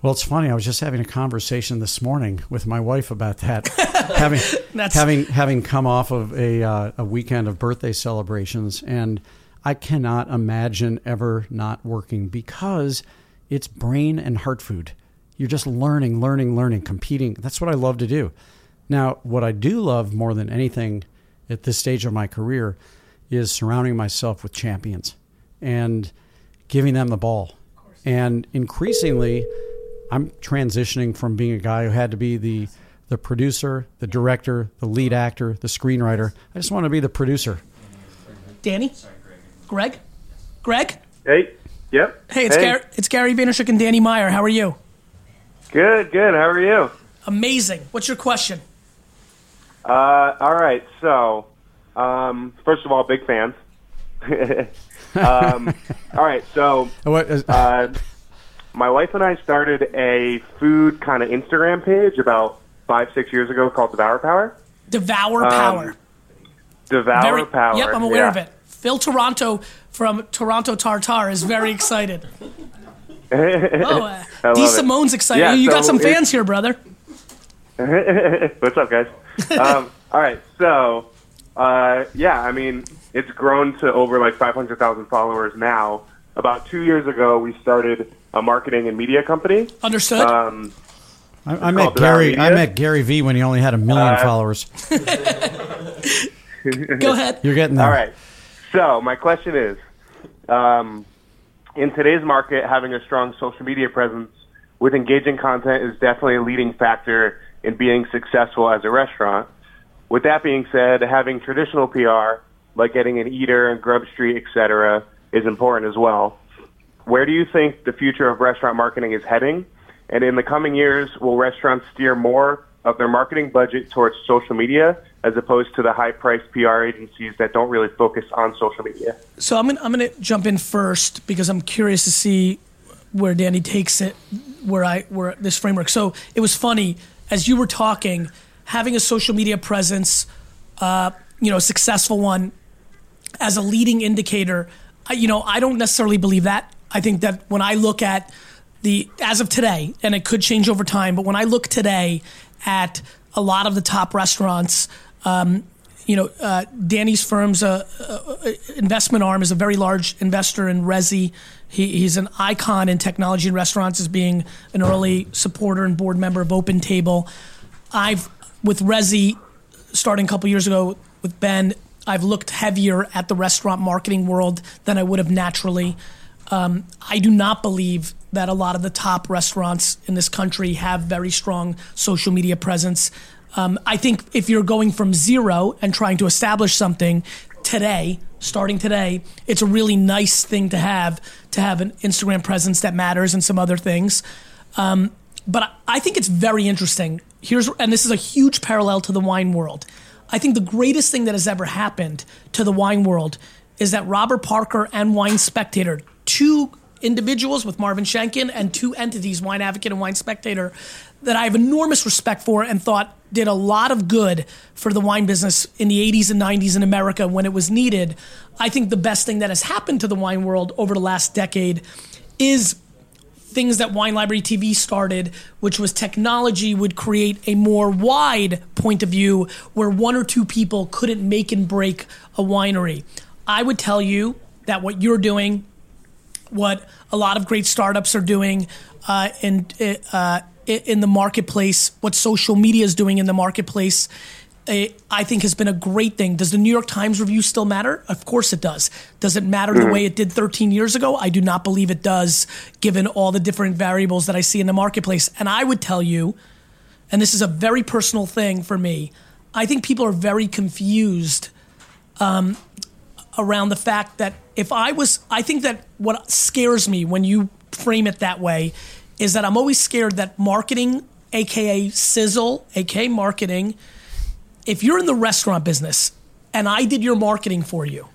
[SPEAKER 4] Well, it's funny. I was just having a conversation this morning with my wife about that. having
[SPEAKER 3] That's-
[SPEAKER 4] having having come off of a uh, a weekend of birthday celebrations, and I cannot imagine ever not working because it's brain and heart food. You're just learning, learning, learning, competing. That's what I love to do. Now, what I do love more than anything at this stage of my career is surrounding myself with champions and giving them the ball. And increasingly, I'm transitioning from being a guy who had to be the the producer, the director, the lead actor, the screenwriter. I just want to be the producer.
[SPEAKER 3] Danny? Greg? Greg?
[SPEAKER 7] Hey. Yep.
[SPEAKER 3] Hey, it's Gary. It's Gary Vaynerchuk and Danny Meyer. How are you?
[SPEAKER 7] Good, good. How are you?
[SPEAKER 3] Amazing. What's your question?
[SPEAKER 7] Uh, all right. So, um, first of all, big fans. um, all right. So,
[SPEAKER 4] What is,
[SPEAKER 7] uh, my wife and I started a food kind of Instagram page about five, six years ago called Devour Power.
[SPEAKER 3] Devour Power.
[SPEAKER 7] Devour
[SPEAKER 3] Very,
[SPEAKER 7] Power.
[SPEAKER 3] Yep, I'm aware
[SPEAKER 7] yeah.
[SPEAKER 3] of it. Phil Toronto from Toronto Tartar is very excited. Oh, uh,
[SPEAKER 7] love
[SPEAKER 3] D.
[SPEAKER 7] it.
[SPEAKER 3] Simone's excited.
[SPEAKER 7] Yeah,
[SPEAKER 3] you got some fans here, brother.
[SPEAKER 7] What's up, guys? um, all right, so uh, yeah, I mean, it's grown to over like 500,000 followers now. About two years ago, we started a marketing and media company.
[SPEAKER 3] Understood.
[SPEAKER 7] Um,
[SPEAKER 4] I, I met Gary. I met Gary V when he only had a million
[SPEAKER 7] Uh,
[SPEAKER 4] followers.
[SPEAKER 3] Go ahead.
[SPEAKER 4] You're getting there.
[SPEAKER 7] all right, so my question is, um, in today's market, having a strong social media presence with engaging content is definitely a leading factor in being successful as a restaurant. With that being said, having traditional PR, like getting an Eater and Grub Street, etc., is important as well. where do you think the future of restaurant marketing is heading? And in the coming years, will restaurants steer more of their marketing budget towards social media as opposed to the high priced PR agencies that don't really focus on social media?
[SPEAKER 3] So I'm gonna, I'm to jump in first because I'm curious to see where Danny takes it, where I where this framework. So it was funny as you were talking, having a social media presence, uh, you know, a successful one, as a leading indicator. I, you know, I don't necessarily believe that. I think that when I look at the as of today, and it could change over time, but when I look today at a lot of the top restaurants. Um, you know, uh, Danny's firm's uh, uh, investment arm is a very large investor in Resy. He, he's an icon in technology and restaurants as being an early supporter and board member of Open Table. I've, with Resy, starting a couple years ago with Ben, I've looked heavier at the restaurant marketing world than I would have naturally. Um, I do not believe that a lot of the top restaurants in this country have very strong social media presence. Um, I think if you're going from zero and trying to establish something today, starting today, it's a really nice thing to have to have an Instagram presence that matters and some other things. Um, but I think it's very interesting. Here's and this is a huge parallel to the wine world. I think the greatest thing that has ever happened to the wine world is that Robert Parker and Wine Spectator, two individuals with Marvin Shanken and two entities, Wine Advocate and Wine Spectator, that I have enormous respect for and thought did a lot of good for the wine business in the 80s and 90s in America when it was needed. I think the best thing that has happened to the wine world over the last decade is things that Wine Library TV started, which was technology would create a more wide point of view where one or two people couldn't make and break a winery. I would tell you that what you're doing, what a lot of great startups are doing, uh, and uh, in the marketplace, what social media is doing in the marketplace, eh, I think has been a great thing. Does the New York Times review still matter? Of course it does. Does it matter the way it did 13 years ago? I do not believe it does, given all the different variables that I see in the marketplace. And I would tell you, and this is a very personal thing for me, I think people are very confused um, around the fact that if I was, I think that what scares me when you frame it that way is that I'm always scared that marketing, aka sizzle, aka marketing, if you're in the restaurant business and I did your marketing for you,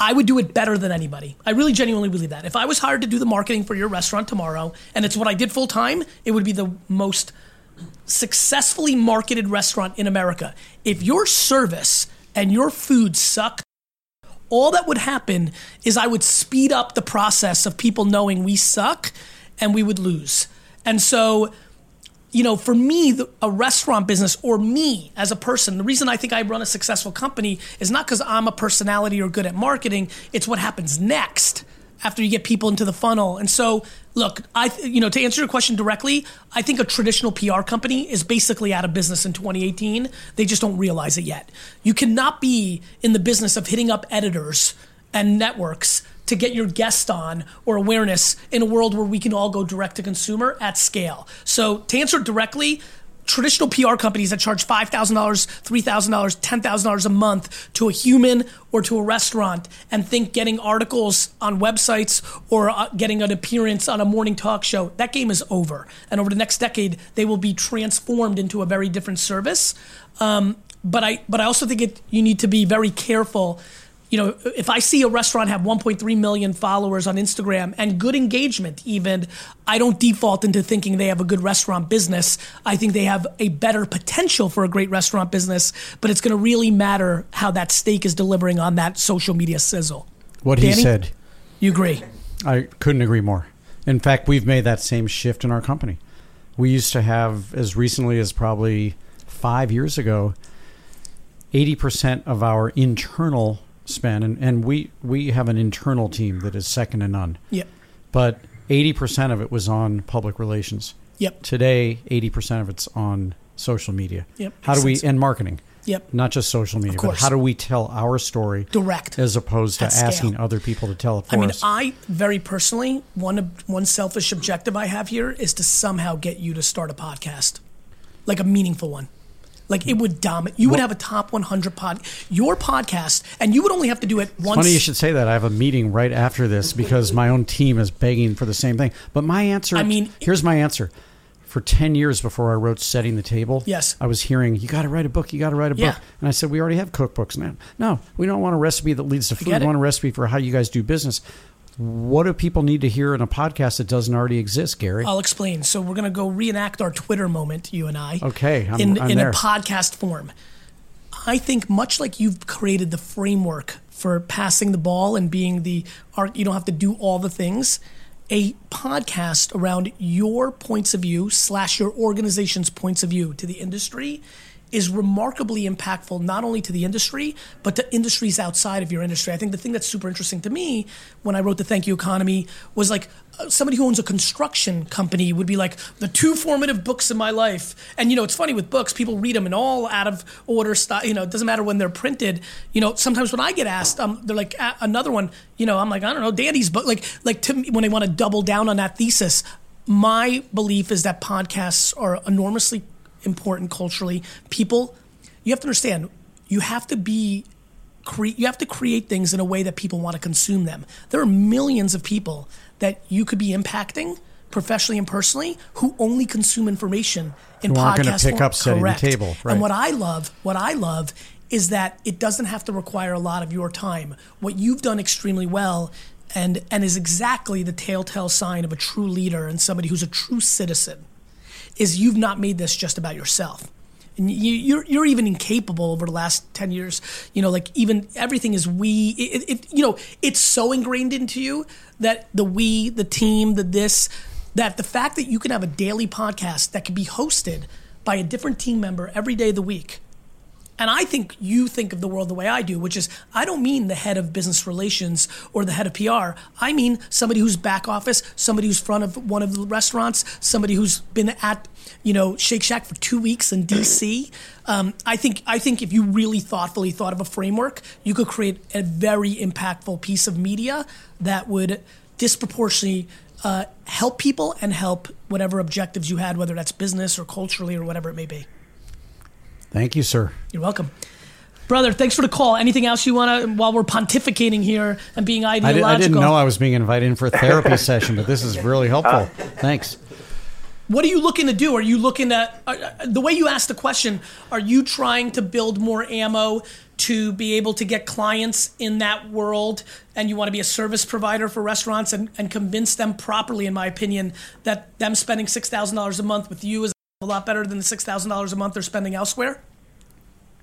[SPEAKER 3] I would do it better than anybody. I really genuinely believe that. If I was hired to do the marketing for your restaurant tomorrow and it's what I did full time, it would be the most successfully marketed restaurant in America. If your service and your food suck, all that would happen is I would speed up the process of people knowing we suck and we would lose. And so, you know, for me, the, a restaurant business or me as a person, the reason I think I run a successful company is not because I'm a personality or good at marketing. It's what happens next after you get people into the funnel. And so, look, I, you know, to answer your question directly, I think a traditional PR company is basically out of business in 2018. They just don't realize it yet. You cannot be in the business of hitting up editors and networks to get your guest on or awareness in a world where we can all go direct to consumer at scale. So to answer directly, traditional PR companies that charge $5,000, $3,000, $10,000 a month to a human or to a restaurant and think getting articles on websites or uh, getting an appearance on a morning talk show, that game is over. And over the next decade, they will be transformed into a very different service. Um, but I, but I also think it, you need to be very careful you know, if I see a restaurant have 1.3 million followers on Instagram and good engagement, even, I don't default into thinking they have a good restaurant business. I think they have a better potential for a great restaurant business, but it's going to really matter how that steak is delivering on that social media sizzle.
[SPEAKER 4] What
[SPEAKER 3] Danny?
[SPEAKER 4] he said,
[SPEAKER 3] You agree?
[SPEAKER 4] I couldn't agree more. In fact, we've made that same shift in our company. We used to have, as recently as probably five years ago, 80% of our internal spend, and, and we, we have an internal team that is second to none,
[SPEAKER 3] Yep.
[SPEAKER 4] but 80% of it was on public relations.
[SPEAKER 3] Yep.
[SPEAKER 4] Today, 80% of it's on social media.
[SPEAKER 3] Yep,
[SPEAKER 4] How do we,
[SPEAKER 3] sense.
[SPEAKER 4] and marketing,
[SPEAKER 3] Yep.
[SPEAKER 4] not just social media, but how do we tell our story
[SPEAKER 3] Direct.
[SPEAKER 4] as opposed to asking other people to tell it for
[SPEAKER 3] I mean,
[SPEAKER 4] us?
[SPEAKER 3] I very personally, one one selfish objective I have here is to somehow get you to start a podcast, like a meaningful one. Like it would dominate. You would have a top 100 pod. Your podcast, and you would only have to do it once.
[SPEAKER 4] Funny you should say that. I have a meeting right after this because my own team is begging for the same thing. But my answer,
[SPEAKER 3] I mean-
[SPEAKER 4] here's my answer. For 10 years before I wrote Setting the Table,
[SPEAKER 3] Yes.
[SPEAKER 4] I was hearing, you got to write a book, you got to write a
[SPEAKER 3] Yeah.
[SPEAKER 4] book. And I said, we already have cookbooks now. No, we don't want a recipe that leads to food. We want a recipe for how you guys do business. What do people need to hear in a podcast that doesn't already exist, Gary?
[SPEAKER 3] I'll explain. So we're gonna go reenact our Twitter moment, you and I.
[SPEAKER 4] Okay, I'm-
[SPEAKER 3] in
[SPEAKER 4] I'm
[SPEAKER 3] in a podcast form. I think much like you've created the framework for passing the ball and being the art, you don't have to do all the things. A podcast around your points of view slash your organization's points of view to the industry is remarkably impactful not only to the industry but to industries outside of your industry. I think the thing that's super interesting to me when I wrote the Thank You Economy was like uh, somebody who owns a construction company would be like the two formative books in my life. And you know, it's funny with books, people read them in all out of order style. You know, it doesn't matter when they're printed. You know, sometimes when I get asked, um, they're like "A- another one. You know, I'm like I don't know, Danny's book. Like like to me, when they want to double down on that thesis, my belief is that podcasts are enormously important culturally. People, you have to understand, you have to be cre- you have to create things in a way that people want to consume them. There are millions of people that you could be impacting professionally and personally who only consume information in
[SPEAKER 4] Who aren't pick
[SPEAKER 3] form.
[SPEAKER 4] up Setting the
[SPEAKER 3] Correct.
[SPEAKER 4] Table, right.
[SPEAKER 3] And what I love, what I love is that it doesn't have to require a lot of your time. What you've done extremely well and and is exactly the telltale sign of a true leader and somebody who's a true citizen is you've not made this just about yourself. And you, you're you're even incapable over the last ten years. You know, like even everything is we. It, it you know it's so ingrained into you that the we, the team, the this, that the fact that you can have a daily podcast that can be hosted by a different team member every day of the week. And I think you think of the world the way I do, which is I don't mean the head of business relations or the head of PR. I mean somebody who's back office, somebody who's front of one of the restaurants, somebody who's been at you know Shake Shack for two weeks in DC. Um, I think I think if you really thoughtfully thought of a framework, you could create a very impactful piece of media that would disproportionately uh, help people and help whatever objectives you had, whether that's business or culturally or whatever it may be.
[SPEAKER 4] Thank you, sir.
[SPEAKER 3] You're welcome. Brother, thanks for the call. Anything else you want to, while we're pontificating here and being
[SPEAKER 4] I,
[SPEAKER 3] ideological?
[SPEAKER 4] I didn't know I was being invited in for a therapy session, but this is really helpful. Thanks.
[SPEAKER 3] What are you looking to do? Are you looking at, uh, uh, the way you asked the question, are you trying to build more ammo to be able to get clients in that world and you want to be a service provider for restaurants and, and convince them properly, in my opinion, that them spending $6,000 a month with you is a lot better than the $6,000 a month they're spending elsewhere?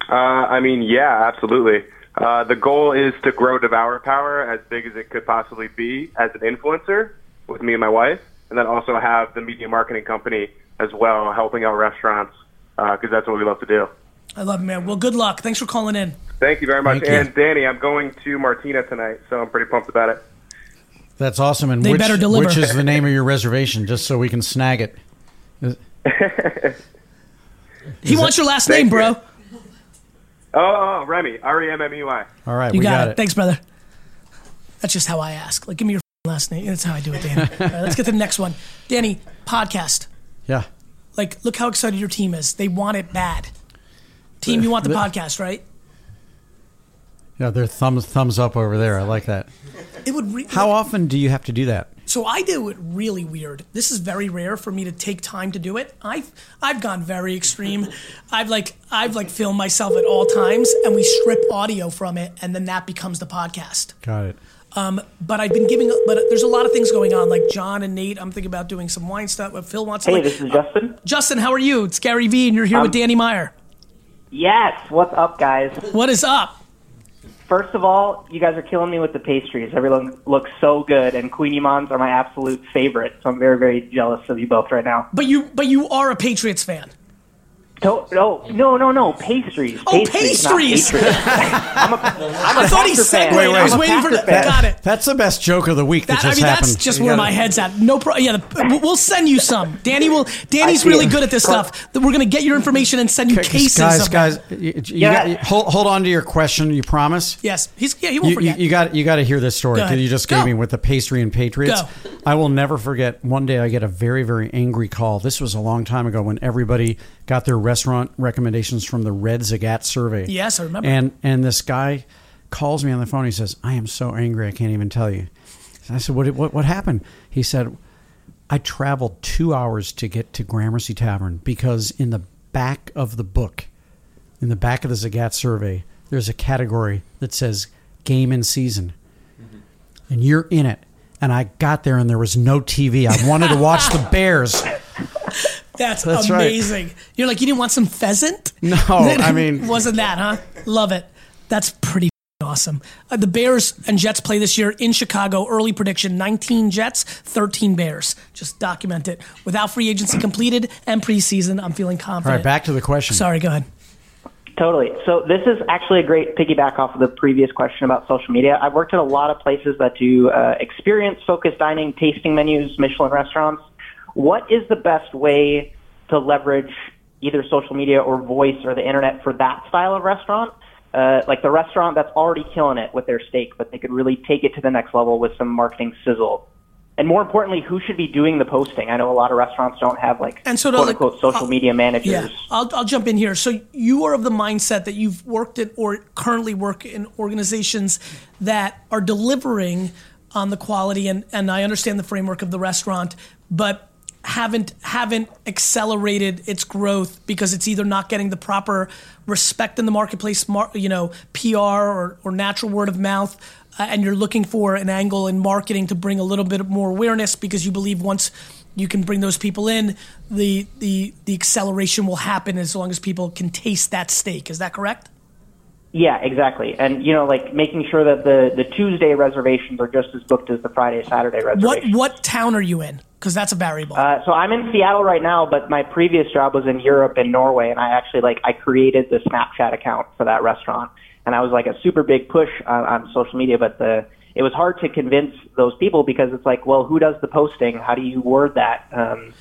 [SPEAKER 7] Uh, I mean, yeah, absolutely. Uh, the goal is to grow Devour Power as big as it could possibly be as an influencer with me and my wife, and then also have the media marketing company as well, helping out restaurants because that's what we love to do.
[SPEAKER 3] I love it, man. Well, good luck. Thanks for calling in.
[SPEAKER 7] Thank you very much.
[SPEAKER 4] Thank you.
[SPEAKER 7] and Danny, I'm going to Martina tonight, so I'm pretty pumped about it.
[SPEAKER 4] That's awesome. And
[SPEAKER 3] They
[SPEAKER 4] which,
[SPEAKER 3] better deliver.
[SPEAKER 4] which is the name of your reservation, just so we can snag it?
[SPEAKER 3] He wants your last name, bro.
[SPEAKER 7] Oh, oh, oh Remy, R E M M E Y.
[SPEAKER 4] All right,
[SPEAKER 3] You
[SPEAKER 4] we
[SPEAKER 3] got,
[SPEAKER 4] got,
[SPEAKER 3] it. Thanks, brother. That's just how I ask. Like, give me your last name. That's how I do it, Danny. All right, let's get to the next one. Danny, podcast.
[SPEAKER 4] Yeah.
[SPEAKER 3] Like, look how excited your team is. They want it bad. Team, you want the
[SPEAKER 4] The-
[SPEAKER 3] podcast, right?
[SPEAKER 4] Yeah, their thumbs thumbs up over there. I like that.
[SPEAKER 3] It would. Re-
[SPEAKER 4] How often do you have to do that?
[SPEAKER 3] So I do it really weird. This is very rare for me to take time to do it. I've I've gone very extreme. I've like I've like filmed myself at all times, and we strip audio from it, and then that becomes the podcast.
[SPEAKER 4] Got it.
[SPEAKER 3] Um, but I've been giving, but there's a lot of things going on. Like John and Nate, I'm thinking about doing some wine stuff. What Phil wants. to
[SPEAKER 8] Hey,
[SPEAKER 3] like,
[SPEAKER 8] this is Justin.
[SPEAKER 3] Justin, how are you? It's Gary V, and you're here with
[SPEAKER 8] Um,
[SPEAKER 3] Danny Meyer.
[SPEAKER 8] Yes, what's up, guys?
[SPEAKER 3] What is up?
[SPEAKER 8] First of all, you guys are killing me with the pastries. Everyone looks so good, and kouign-amanns are my absolute favorite. So I'm very, very jealous of you both right now.
[SPEAKER 3] But you, but you are a Patriots fan.
[SPEAKER 8] To- no, no, no, no, pastries.
[SPEAKER 3] Oh,
[SPEAKER 8] pastries!
[SPEAKER 3] pastries!
[SPEAKER 8] I'm a, I'm a
[SPEAKER 3] I thought he
[SPEAKER 8] Packer
[SPEAKER 3] segued.
[SPEAKER 8] fan.
[SPEAKER 4] Wait, wait.
[SPEAKER 3] I was waiting for
[SPEAKER 8] Packer
[SPEAKER 3] that.
[SPEAKER 8] fan.
[SPEAKER 3] Got it.
[SPEAKER 4] That's the best joke of the week that,
[SPEAKER 3] That, I
[SPEAKER 4] just
[SPEAKER 3] mean,
[SPEAKER 4] happened.
[SPEAKER 3] that's just
[SPEAKER 4] You
[SPEAKER 3] where
[SPEAKER 4] gotta-
[SPEAKER 3] my head's at. No, problem. yeah, the, we'll- we'll send you some. Danny will. Danny's really good at this stuff. We're gonna get your information and send you cases.
[SPEAKER 4] guys,
[SPEAKER 3] of
[SPEAKER 4] guys, you, you
[SPEAKER 8] Yeah.
[SPEAKER 4] got, you- hold, hold on to your question. You promise?
[SPEAKER 3] Yes, he's yeah. He won't
[SPEAKER 4] You, you,
[SPEAKER 3] forget.
[SPEAKER 4] you got you got to hear this story that you just
[SPEAKER 3] Go.
[SPEAKER 4] gave me with the pastry and Patriots.
[SPEAKER 3] Go.
[SPEAKER 4] I will never forget. One day, I get a very, very angry call. This was a long time ago when everybody got their restaurant recommendations from the Red Zagat survey.
[SPEAKER 3] Yes, I remember.
[SPEAKER 4] And and this guy calls me on the phone. He says, "I am so angry. I can't even tell you." And I said, "What? What? What happened?" He said, "I traveled two hours to get to Gramercy Tavern because in the back of the book, in the back of the Zagat survey, there's a category that says game in season." Mm-hmm. and you're in it. And I got there and there was no TV. I wanted to watch the Bears.
[SPEAKER 3] That's,
[SPEAKER 4] That's right.
[SPEAKER 3] amazing. You're like, you didn't want some pheasant?
[SPEAKER 4] No, I mean-
[SPEAKER 3] wasn't that, huh? Love it. That's pretty awesome. Uh, the Bears and Jets play this year in Chicago. Early prediction 19 Jets, 13 Bears. Just document it. Without free agency completed and preseason, I'm feeling confident.
[SPEAKER 4] right, back to the question.
[SPEAKER 3] Sorry, go ahead.
[SPEAKER 8] Totally. So this is actually a great piggyback off of the previous question about social media. I've worked at a lot of places that do uh, experience-focused dining, tasting menus, Michelin restaurants. What is the best way to leverage either social media or voice or the internet for that style of restaurant? Uh, like the restaurant that's already killing it with their steak, but they could really take it to the next level with some marketing sizzle. And more importantly, who should be doing the posting? I know a lot of restaurants don't have like
[SPEAKER 3] And so to,
[SPEAKER 8] quote
[SPEAKER 3] like,
[SPEAKER 8] unquote social
[SPEAKER 3] uh,
[SPEAKER 8] media managers.
[SPEAKER 3] Yeah, I'll, I'll jump in here. So you are of the mindset that you've worked at or currently work in organizations that are delivering on the quality, and, and I understand the framework of the restaurant, but haven't haven't accelerated its growth because it's either not getting the proper respect in the marketplace, mar, you know, PR or, or natural word of mouth, uh, and you're looking for an angle in marketing to bring a little bit more awareness because you believe once you can bring those people in, the the the acceleration will happen as long as people can taste that steak. Is that correct?
[SPEAKER 8] Yeah, exactly. And you know, like making sure that the the Tuesday reservations are just as booked as the Friday Saturday reservations.
[SPEAKER 3] What what town are you in? Because that's a variable.
[SPEAKER 8] Uh, so I'm in Seattle right now, but my previous job was in Europe and Norway, and I actually like I created the Snapchat account for that restaurant, and I was like a super big push on, on social media, but the it was hard to convince those people because it's like, well, who does the posting? How do you word that? Um,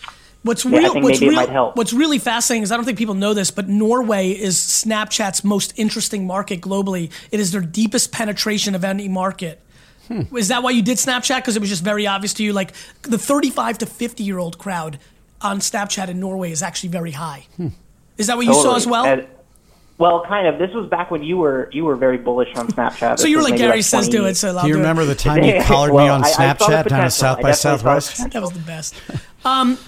[SPEAKER 3] What's
[SPEAKER 8] Yeah, I
[SPEAKER 3] real?
[SPEAKER 8] think
[SPEAKER 3] what's
[SPEAKER 8] maybe it
[SPEAKER 3] real?
[SPEAKER 8] might help.
[SPEAKER 3] What's really fascinating is I don't think people know this, but Norway is Snapchat's most interesting market globally. It is their deepest penetration of any market. Is that why you did Snapchat? Because it was just very obvious to you. Like the 35 to 50 year old crowd on Snapchat in Norway is actually very high. Is that what you saw as well?
[SPEAKER 8] And- well, kind of. This was back when you were you were very bullish on Snapchat.
[SPEAKER 3] so you were like
[SPEAKER 8] maybe
[SPEAKER 3] Gary says,
[SPEAKER 8] 20
[SPEAKER 3] do it. So I'll
[SPEAKER 4] Do you
[SPEAKER 3] do it.
[SPEAKER 4] remember the time you
[SPEAKER 8] Yeah,
[SPEAKER 4] collared me on
[SPEAKER 8] I- I
[SPEAKER 4] Snapchat down
[SPEAKER 8] potential.
[SPEAKER 4] at South by
[SPEAKER 8] definitely saw the
[SPEAKER 4] Southwest?
[SPEAKER 3] That was the best. Um,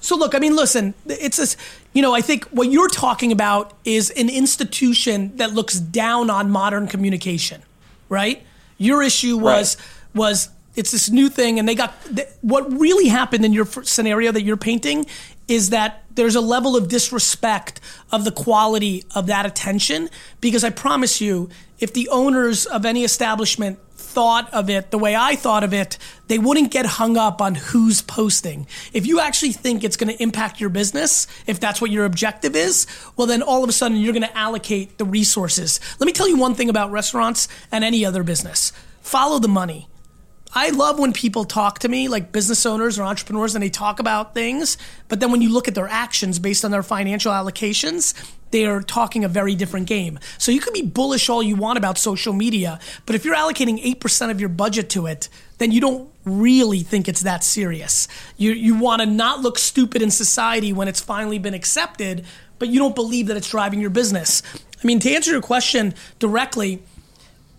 [SPEAKER 3] so look, I mean, listen, it's this, you know, I think what you're talking about is an institution that looks down on modern communication, right? Your issue was was it's this new thing, and they got what really happened in your scenario that you're painting is that there's a level of disrespect of the quality of that attention because I promise you, if the owners of any establishment thought of it the way I thought of it, they wouldn't get hung up on who's posting. If you actually think it's going to impact your business, if that's what your objective is, well, then all of a sudden you're going to allocate the resources. Let me tell you one thing about restaurants and any other business follow the money. I love when people talk to me, like business owners or entrepreneurs, and they talk about things. But then when you look at their actions based on their financial allocations, they are talking a very different game. So you can be bullish all you want about social media, but if you're allocating 8% of your budget to it, then you don't really think it's that serious. You, you want to not look stupid in society when it's finally been accepted, but you don't believe that it's driving your business. I mean, to answer your question directly,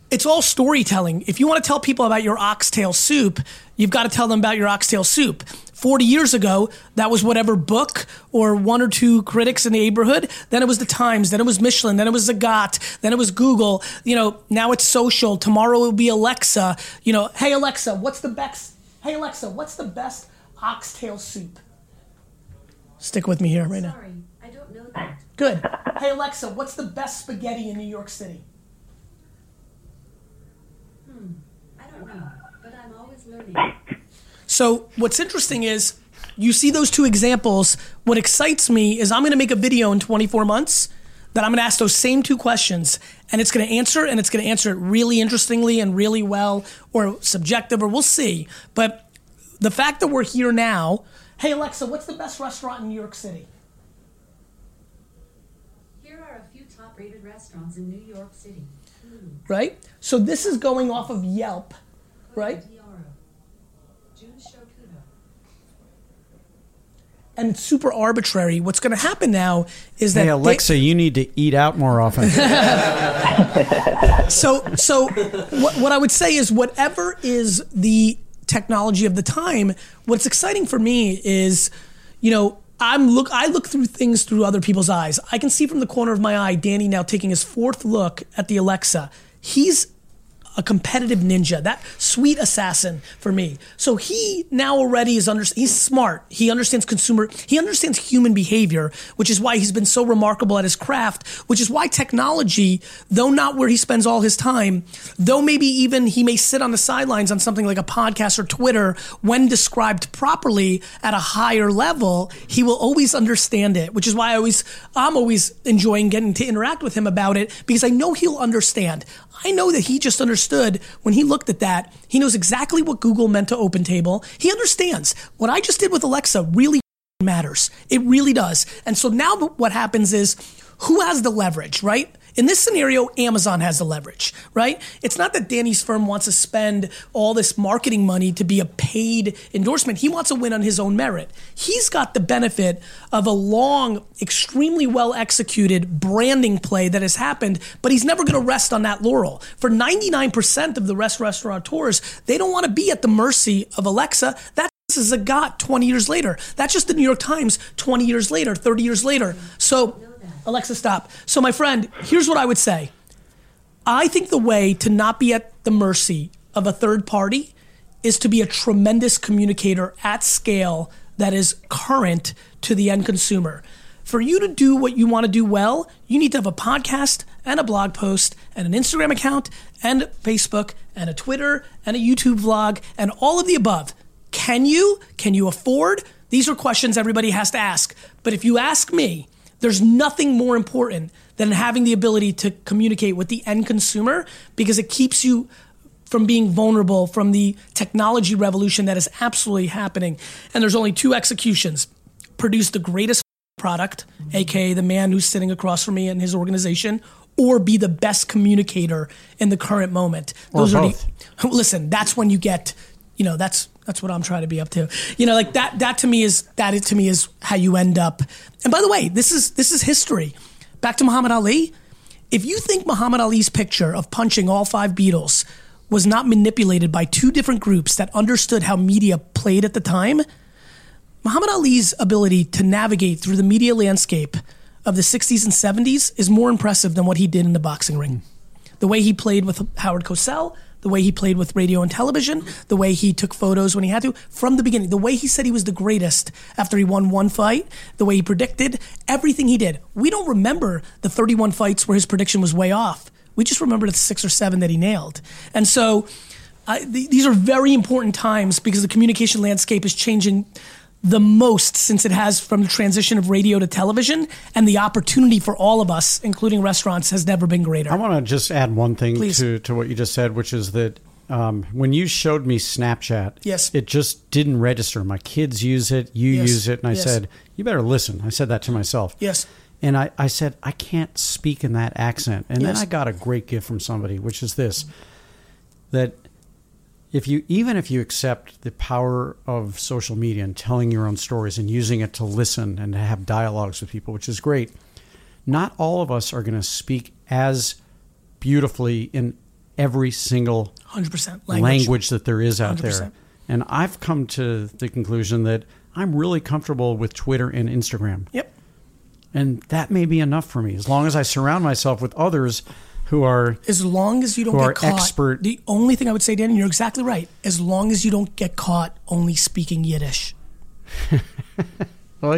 [SPEAKER 3] it's all storytelling. If you want to tell people about your oxtail soup, you've got to tell them about your oxtail soup. 40 years ago, that was whatever book or one or two critics in the neighborhood. Then it was the Times. Then it was Michelin. Then it was Zagat. Then it was Google. You know, now it's social. Tomorrow it will be Alexa. You know, hey Alexa, what's the best? Hey Alexa, what's the best oxtail soup? Stick with me here right now.
[SPEAKER 9] Sorry, I don't know that.
[SPEAKER 3] Good. Hey Alexa, what's the best spaghetti in New York City?
[SPEAKER 9] Hmm, I don't know, but I'm always learning.
[SPEAKER 3] So what's interesting is you see those two examples. What excites me is I'm going to make a video in 24 months that I'm going to ask those same two questions and it's going to answer and it's going to answer it really interestingly and really well or subjective or we'll see. But the fact that we're here now, hey Alexa, what's the best restaurant in New York City?
[SPEAKER 9] Here are a few top-rated restaurants in New York City.
[SPEAKER 3] Right? So this is going off of Yelp, right? And it's super arbitrary. What's going to happen now is that
[SPEAKER 4] Hey
[SPEAKER 3] they-
[SPEAKER 4] Alexa, you need to eat out more often.
[SPEAKER 3] so so what, what I would say is whatever is the technology of the time. What's exciting for me is, you know. I'm look. I look through things through other people's eyes. I can see from the corner of my eye Danny now taking his fourth look at the Alexa. He's a competitive ninja, that sweet assassin for me. So he now already is under, he's smart. He understands consumer, he understands human behavior, which is why he's been so remarkable at his craft, which is why technology, though not where he spends all his time, though maybe even he may sit on the sidelines on something like a podcast or Twitter, when described properly at a higher level, he will always understand it, which is why I always, I'm always enjoying getting to interact with him about it because I know he'll understand. I know that he just understood when he looked at that. He knows exactly what Google meant to Open Table. He understands what I just did with Alexa really matters. It really does. And so now what happens is who has the leverage, right? In this scenario, Amazon has the leverage, right? It's not that Danny's firm wants to spend all this marketing money to be a paid endorsement. He wants to win on his own merit. He's got the benefit of a long, extremely well executed branding play that has happened, but he's never going to rest on that laurel. For 99% of the rest restaurateurs, they don't want to be at the mercy of Alexa. That's is a got 20 years later. That's just the New York Times 20 years later, 30 years later. So, Alexa, stop. So, my friend, here's what I would say. I think the way to not be at the mercy of a third party is to be a tremendous communicator at scale that is current to the end consumer. For you to do what you want to do well, you need to have a podcast and a blog post and an Instagram account and Facebook and a Twitter and a YouTube vlog and all of the above. Can you? Can you afford? These are questions everybody has to ask. But if you ask me, there's nothing more important than having the ability to communicate with the end consumer because it keeps you from being vulnerable from the technology revolution that is absolutely happening. And there's only two executions produce the greatest product, aka the man who's sitting across from me and his organization, or be the best communicator in the current moment.
[SPEAKER 4] Or
[SPEAKER 3] are
[SPEAKER 4] both.
[SPEAKER 3] the listen, that's when you get, you know, that's that's what I'm trying to be up to. You know, like that that to me is that is, to me is how you end up. And by the way, this is this is history. Back to Muhammad Ali. If you think Muhammad Ali's picture of punching all five Beatles was not manipulated by two different groups that understood how media played at the time, Muhammad Ali's ability to navigate through the media landscape of the 60s and 70s is more impressive than what he did in the boxing ring. Hmm. The way he played with Howard Cosell, the way he played with radio and television, the way he took photos when he had to, from the beginning, the way he said he was the greatest after he won one fight, the way he predicted, everything he did. We don't remember the 31 fights where his prediction was way off. We just remember the six or seven that he nailed. And so th- these are very important times because the communication landscape is changing the most since it has from the transition of radio to television, and the opportunity for all of us, including restaurants, has never been greater.
[SPEAKER 4] I want to just add one thing
[SPEAKER 3] Please.
[SPEAKER 4] to, to what you just said, which is that um, when you showed me Snapchat,
[SPEAKER 3] Yes.
[SPEAKER 4] it just didn't register. My kids use it, you
[SPEAKER 3] Yes.
[SPEAKER 4] use it, and I
[SPEAKER 3] Yes.
[SPEAKER 4] said, you better listen. I said that to myself.
[SPEAKER 3] Yes.
[SPEAKER 4] And I, I said, I can't speak in that accent. And then I got a great gift from somebody, which is this that if you even if you accept the power of social media and telling your own stories and using it to listen and to have dialogues with people, which is great, not all of us are going to speak as beautifully in every single
[SPEAKER 3] 100%
[SPEAKER 4] language,
[SPEAKER 3] language.
[SPEAKER 4] that there is out
[SPEAKER 3] 100%.
[SPEAKER 4] there. And I've come to the conclusion that I'm really comfortable with Twitter and Instagram.
[SPEAKER 3] Yep.
[SPEAKER 4] And that may be enough for me as long as I surround myself with others who are
[SPEAKER 3] As long as you don't get caught.
[SPEAKER 4] expert-
[SPEAKER 3] The only thing I would say, Dan, and you're exactly right. As long as you don't get caught only speaking Yiddish.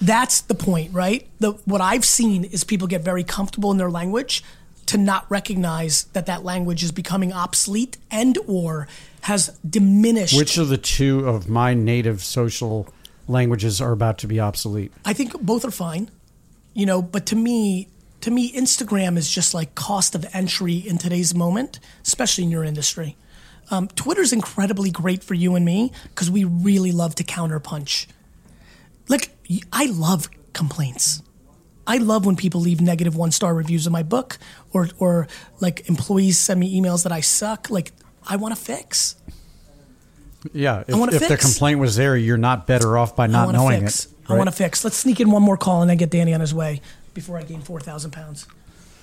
[SPEAKER 3] That's the point, right? The, what I've seen is people get very comfortable in their language to not recognize that that language is becoming obsolete and or has diminished.
[SPEAKER 4] Which of the two of my native social languages are about to be obsolete?
[SPEAKER 3] I think both are fine, you know. But to me, to me, Instagram is just like cost of entry in today's moment, especially in your industry. Um, Twitter's incredibly great for you and me because we really love to counterpunch. Like I love complaints. I love when people leave negative one star reviews of my book, or or like employees send me emails that I suck. Like I want to fix.
[SPEAKER 4] Yeah, if, if the complaint was there, you're not better off by not knowing
[SPEAKER 3] fix.
[SPEAKER 4] it.
[SPEAKER 3] I want to fix. Let's sneak in one more call and then get Danny on his way before I gain 4,000 pounds.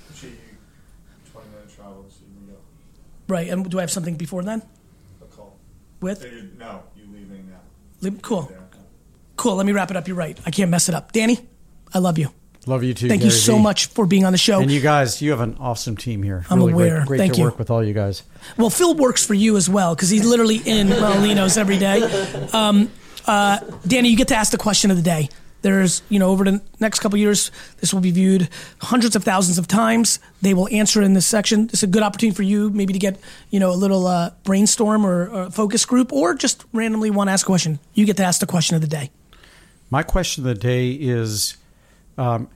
[SPEAKER 5] Appreciate you 20 minute travel to see Rito.
[SPEAKER 3] Right. And do I have something before then?
[SPEAKER 5] A call.
[SPEAKER 3] With?
[SPEAKER 5] Figured, no, you leaving now.
[SPEAKER 3] Leave- Cool.
[SPEAKER 5] There.
[SPEAKER 3] Cool. Let me wrap it up. You're right. I can't mess it up. Danny, I love you.
[SPEAKER 4] Love you too.
[SPEAKER 3] Thank you so
[SPEAKER 4] Vee.
[SPEAKER 3] much for being on the show.
[SPEAKER 4] And you guys, you have an awesome team here.
[SPEAKER 3] I'm
[SPEAKER 4] really
[SPEAKER 3] aware.
[SPEAKER 4] Great, great
[SPEAKER 3] Thank
[SPEAKER 4] to
[SPEAKER 3] you.
[SPEAKER 4] work with all you guys.
[SPEAKER 3] Well, Phil works for you as well because he's literally in Maialino's every day. Um, uh, Danny, you get to ask the question of the day. There's, you know, over the next couple years, this will be viewed hundreds of thousands of times. They will answer in this section. It's a good opportunity for you, maybe to get, you know, a little uh, brainstorm or, or focus group, or just randomly want to ask a question. You get to ask the question of the day.
[SPEAKER 4] My question of the day is um,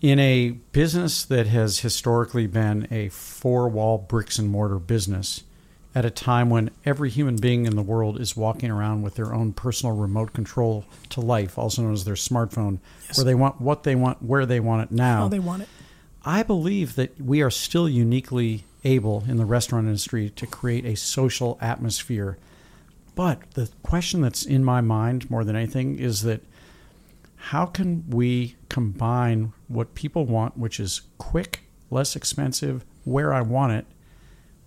[SPEAKER 4] in a business that has historically been a four wall bricks and mortar business, at a time when every human being in the world is walking around with their own personal remote control to life, also known as their smartphone, where they want what they want, where they want it now.
[SPEAKER 3] How they want it.
[SPEAKER 4] I believe that we are still uniquely able in the restaurant industry to create a social atmosphere. But the question that's in my mind more than anything is that how can we combine what people want, which is quick, less expensive, where I want it,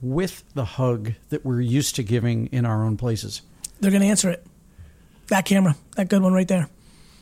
[SPEAKER 4] with the hug that we're used to giving in our own places?
[SPEAKER 3] They're going to answer it. That camera, that good one right there.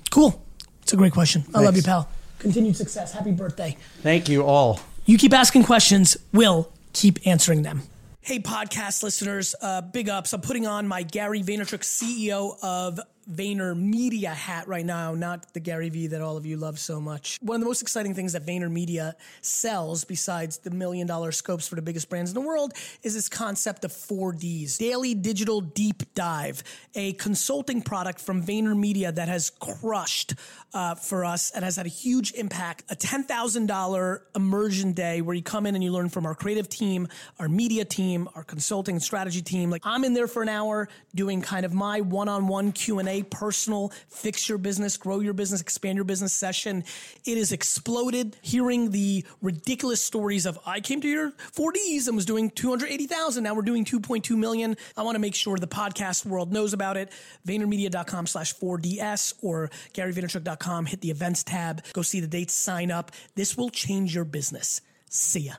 [SPEAKER 3] Cool. It's a great question. I love you, pal. Continued success. Happy birthday.
[SPEAKER 4] Thank you all.
[SPEAKER 3] You keep asking questions, we'll keep answering them. Hey, podcast listeners, uh, big ups. I'm putting on my Gary Vaynerchuk, CEO of Vayner Media hat right now, not the Gary V that all of you love so much. One of the most exciting things that Vayner Media sells, besides the million dollar scopes for the biggest brands in the world, is this concept of 4Ds Daily Digital Deep Dive, a consulting product from Vayner Media that has crushed uh, for us and has had a huge impact. A $10,000 immersion day where you come in and you learn from our creative team, our media team, our consulting and strategy team. Like I'm in there for an hour doing kind of my one-on-one Q&A, personal, fix your business, grow your business, expand your business session. It has exploded hearing the ridiculous stories of I came to your 4Ds and was doing 280,000. Now we're doing 2.2 million. I want to make sure the podcast world knows about it. VaynerMedia.com slash 4DS or GaryVaynerchuk.com. Hit the events tab. Go see the dates, sign up. This will change your business. See ya.